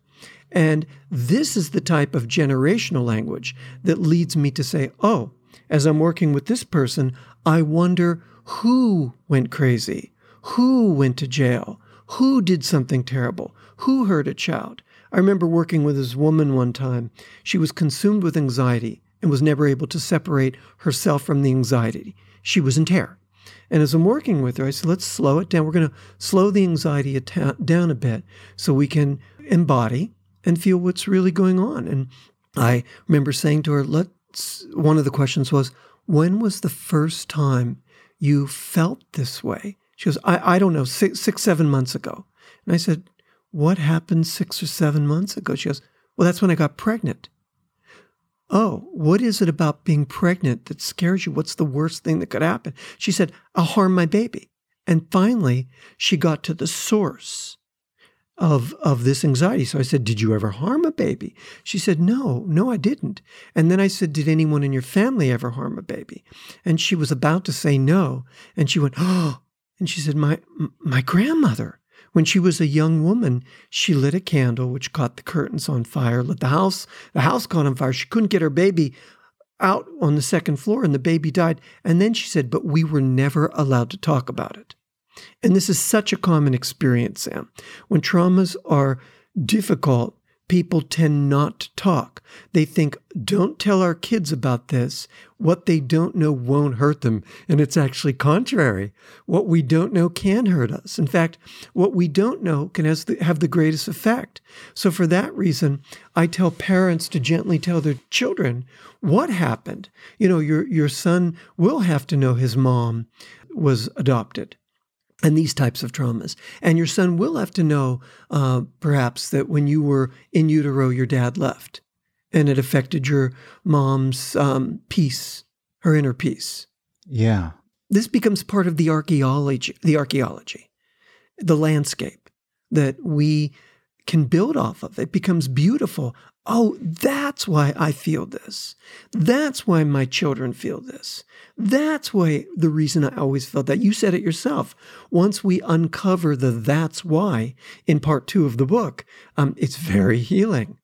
And this is the type of generational language that leads me to say, oh, as I'm working with this person, I wonder who went crazy, who went to jail, who did something terrible, who hurt a child. I remember working with this woman one time. She was consumed with anxiety and was never able to separate herself from the anxiety. She was in terror. And as I'm working with her, I said, let's slow it down. We're going to slow the anxiety down a bit so we can embody and feel what's really going on. And I remember saying to her, let's, one of the questions was, when was the first time you felt this way? She goes, I, I don't know, six, six, seven months ago. And I said, What happened six or seven months ago? She goes, Well, that's when I got pregnant. Oh, what is it about being pregnant that scares you? What's the worst thing that could happen? She said, I'll harm my baby. And finally, she got to the source of of this anxiety. So I said, "Did you ever harm a baby?" She said, "No, no, I didn't." And then I said, "Did anyone in your family ever harm a baby?" And she was about to say no, and she went, "Oh." And she said, "My my grandmother." When she was a young woman, she lit a candle which caught the curtains on fire, lit the house, the house caught on fire. She couldn't get her baby out on the second floor and the baby died. And then she said, "But we were never allowed to talk about it." And this is such a common experience, Sam. When traumas are difficult, people tend not to talk. They think, don't tell our kids about this. What they don't know won't hurt them. And it's actually contrary. What we don't know can hurt us. In fact, what we don't know can have the greatest effect. So, for that reason, I tell parents to gently tell their children what happened. You know, your, your son will have to know his mom was adopted and these types of traumas. And your son will have to know, uh, perhaps, that when you were in utero, your dad left, and it affected your mom's um, peace, her inner peace. Yeah, this becomes part of the archaeology, the archaeology, the landscape that we can build off of. It becomes beautiful. Oh, that's why I feel this. That's why my children feel this. That's why the reason I always felt that. You said it yourself. Once we uncover the that's why in part two of the book, um, it's very healing.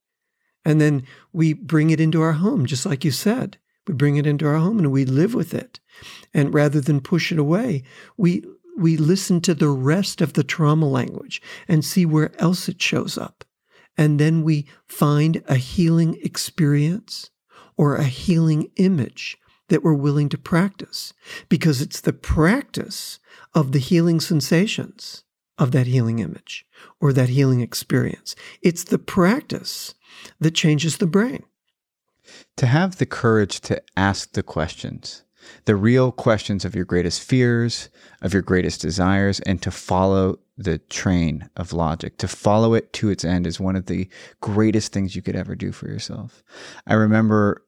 And then we bring it into our home, just like you said. We bring it into our home and we live with it. And rather than push it away, we we listen to the rest of the trauma language and see where else it shows up. And then we find a healing experience or a healing image that we're willing to practice because it's the practice of the healing sensations of that healing image or that healing experience. It's the practice that changes the brain. To have the courage to ask the questions, the real questions of your greatest fears, of your greatest desires, and to follow the train of logic, to follow it to its end is one of the greatest things you could ever do for yourself. I remember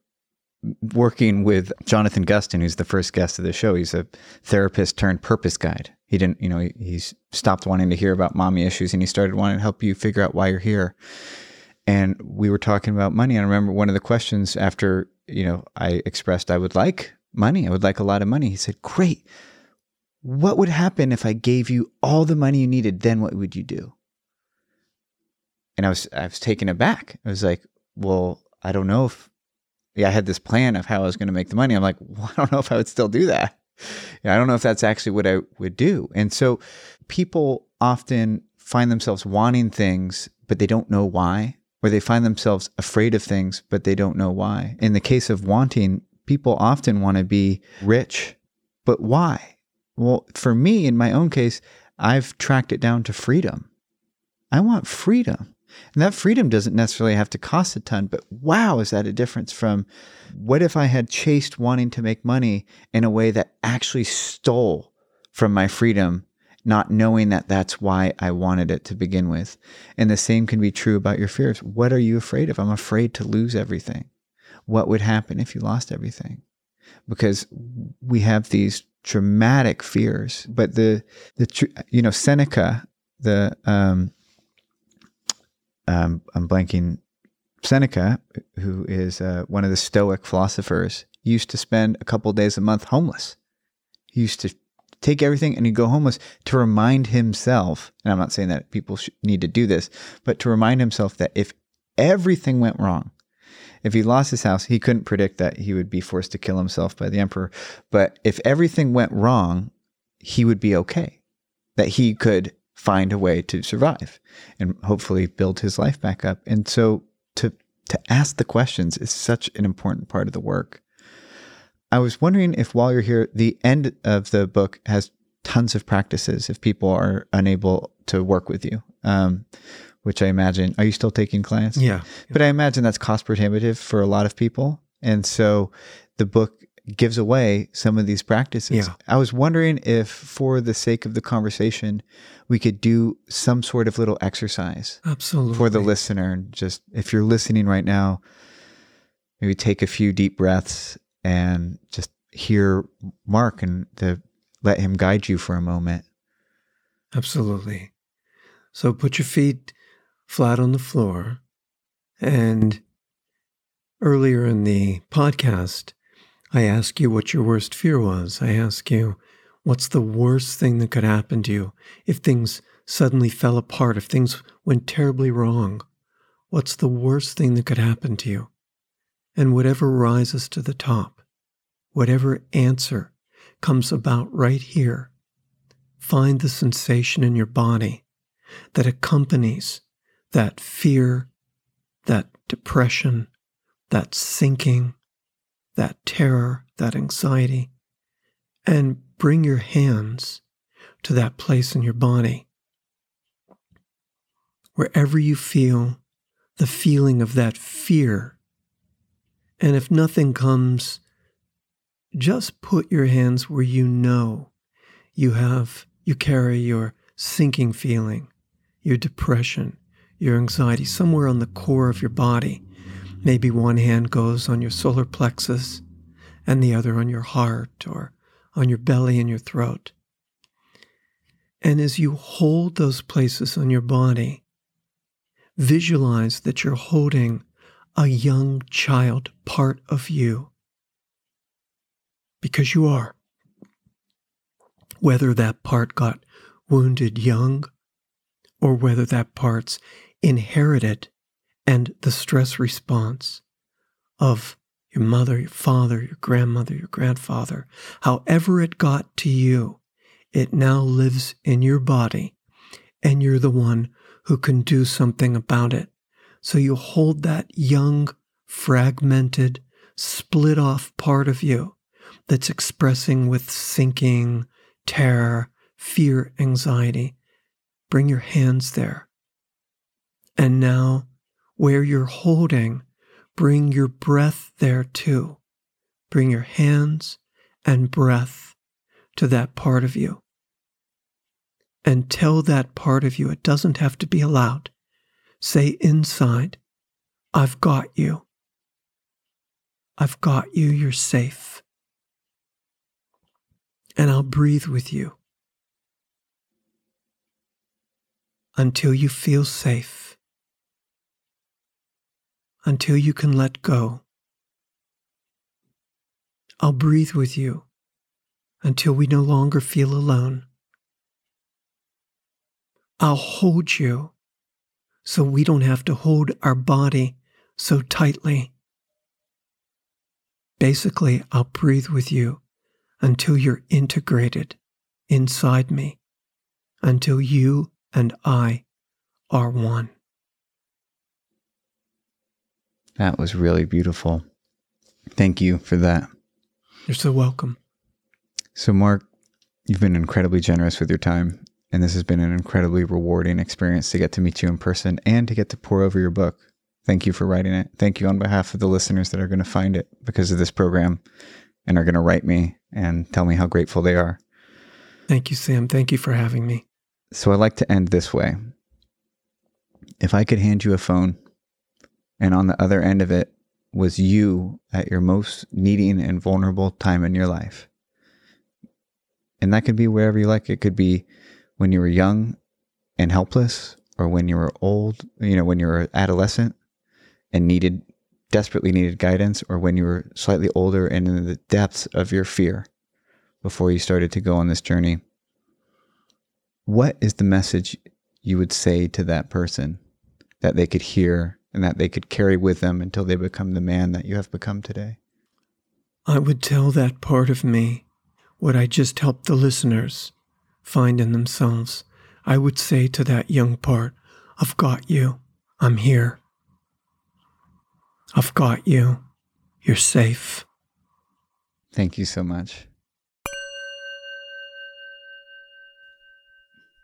working with Jonathan Gustin, who's the first guest of the show. He's a therapist turned purpose guide. He didn't, you know, he, stopped wanting to hear about mommy issues and he started wanting to help you figure out why you're here. And we were talking about money. I remember one of the questions after, you know, I expressed I would like money. I would like a lot of money. He said, Great. What would happen if I gave you all the money you needed? Then what would you do? And I was I was taken aback. I was like, Well, I don't know if yeah, I had this plan of how I was going to make the money. I'm like, well, I don't know if I would still do that. Yeah, I don't know if that's actually what I would do. And so people often find themselves wanting things, but they don't know why, or they find themselves afraid of things, but they don't know why. In the case of wanting, people often want to be rich, but why? Well, for me, in my own case, I've tracked it down to freedom. I want freedom. And that freedom doesn't necessarily have to cost a ton, but wow, is that a difference from what if I had chased wanting to make money in a way that actually stole from my freedom not knowing that that's why I wanted it to begin with. And the same can be true about your fears. What are you afraid of? I'm afraid to lose everything. What would happen if you lost everything? Because we have these traumatic fears, but the the you know Seneca, the um, um I'm blanking Seneca, who is uh, one of the Stoic philosophers, used to spend a couple days a month homeless. He used to take everything and he'd go homeless to remind himself, and I'm not saying that people need to do this, but to remind himself that if everything went wrong, if he lost his house, he couldn't predict that he would be forced to kill himself by the emperor. But if everything went wrong, he would be okay, that he could find a way to survive and hopefully build his life back up. And so to to ask the questions is such an important part of the work. I was wondering if while you're here, the end of the book has tons of practices if people are unable to work with you. Um, which I imagine, are you still taking clients? Yeah. But I imagine that's cost prohibitive for a lot of people. And so the book gives away some of these practices. Yeah. I was wondering if, for the sake of the conversation, we could do some sort of little exercise Absolutely. for the listener. And Just if you're listening right now, maybe take a few deep breaths and just hear Mark and to let him guide you for a moment. Absolutely. So put your feet flat on the floor. And earlier in the podcast, I asked you what your worst fear was. I asked you, what's the worst thing that could happen to you if things suddenly fell apart, if things went terribly wrong? What's the worst thing that could happen to you? And whatever rises to the top, whatever answer comes about right here, find the sensation in your body that accompanies that fear, that depression, that sinking, that terror, that anxiety, and bring your hands to that place in your body. Wherever you feel the feeling of that fear, and if nothing comes, just put your hands where you know you have, you carry your sinking feeling, your depression, your anxiety somewhere on the core of your body. Maybe one hand goes on your solar plexus and the other on your heart or on your belly and your throat. And as you hold those places on your body, visualize that you're holding a young child part of you. Because you are. Whether that part got wounded young or whether that part's inherited and the stress response of your mother, your father, your grandmother, your grandfather, however it got to you, it now lives in your body and you're the one who can do something about it. So you hold that young, fragmented, split off part of you that's expressing with sinking, terror, fear, anxiety. Bring your hands there and now, where you're holding, bring your breath there too. Bring your hands and breath to that part of you. And tell that part of you, it doesn't have to be aloud. Say inside, I've got you. I've got you, you're safe. And I'll breathe with you until you feel safe until you can let go. I'll breathe with you until we no longer feel alone. I'll hold you so we don't have to hold our body so tightly. Basically, I'll breathe with you until you're integrated inside me, until you and I are one. That was really beautiful. Thank you for that. You're so welcome. So, Mark, you've been incredibly generous with your time, and this has been an incredibly rewarding experience to get to meet you in person and to get to pore over your book. Thank you for writing it. Thank you on behalf of the listeners that are going to find it because of this program and are going to write me and tell me how grateful they are. Thank you, Sam. Thank you for having me. So I like to end this way. If I could hand you a phone and on the other end of it was you at your most needing and vulnerable time in your life. And that could be wherever you like. It could be when you were young and helpless, or when you were old, you know, when you were adolescent and needed, desperately needed guidance, or when you were slightly older and in the depths of your fear before you started to go on this journey. What is the message you would say to that person that they could hear and that they could carry with them until they become the man that you have become today? I would tell that part of me what I just helped the listeners find in themselves. I would say to that young part, I've got you. I'm here. I've got you. You're safe. Thank you so much.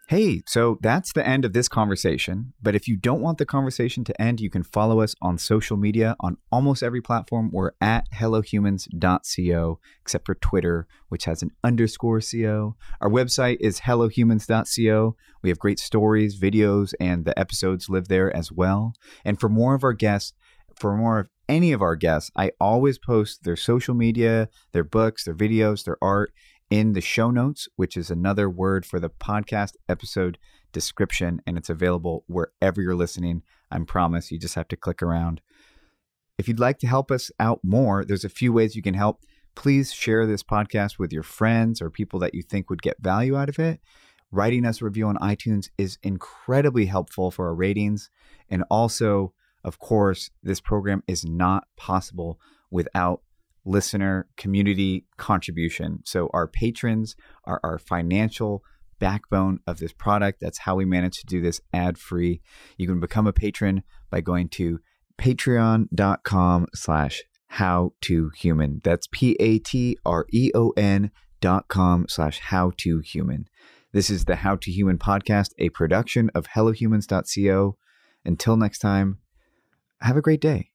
Hey, so that's the end of this conversation. But if you don't want the conversation to end, you can follow us on social media on almost every platform. We're at hellohumans.co, except for Twitter, which has an underscore co. Our website is hellohumans.co. We have great stories, videos, and the episodes live there as well. And for more of our guests, for more of any of our guests, I always post their social media, their books, their videos, their art in the show notes, which is another word for the podcast episode description, and it's available wherever you're listening. I promise you just have to click around. If you'd like to help us out more, there's a few ways you can help. Please share this podcast with your friends or people that you think would get value out of it. Writing us a review on iTunes is incredibly helpful for our ratings. And also, of course, this program is not possible without listener community contribution. So our patrons are our financial backbone of this product. That's how we manage to do this ad free. You can become a patron by going to patreon.com slash how to human. That's P A T R E O N dot com slash how to human. This is the How to Human podcast, a production of HelloHumans.co. Until next time, have a great day.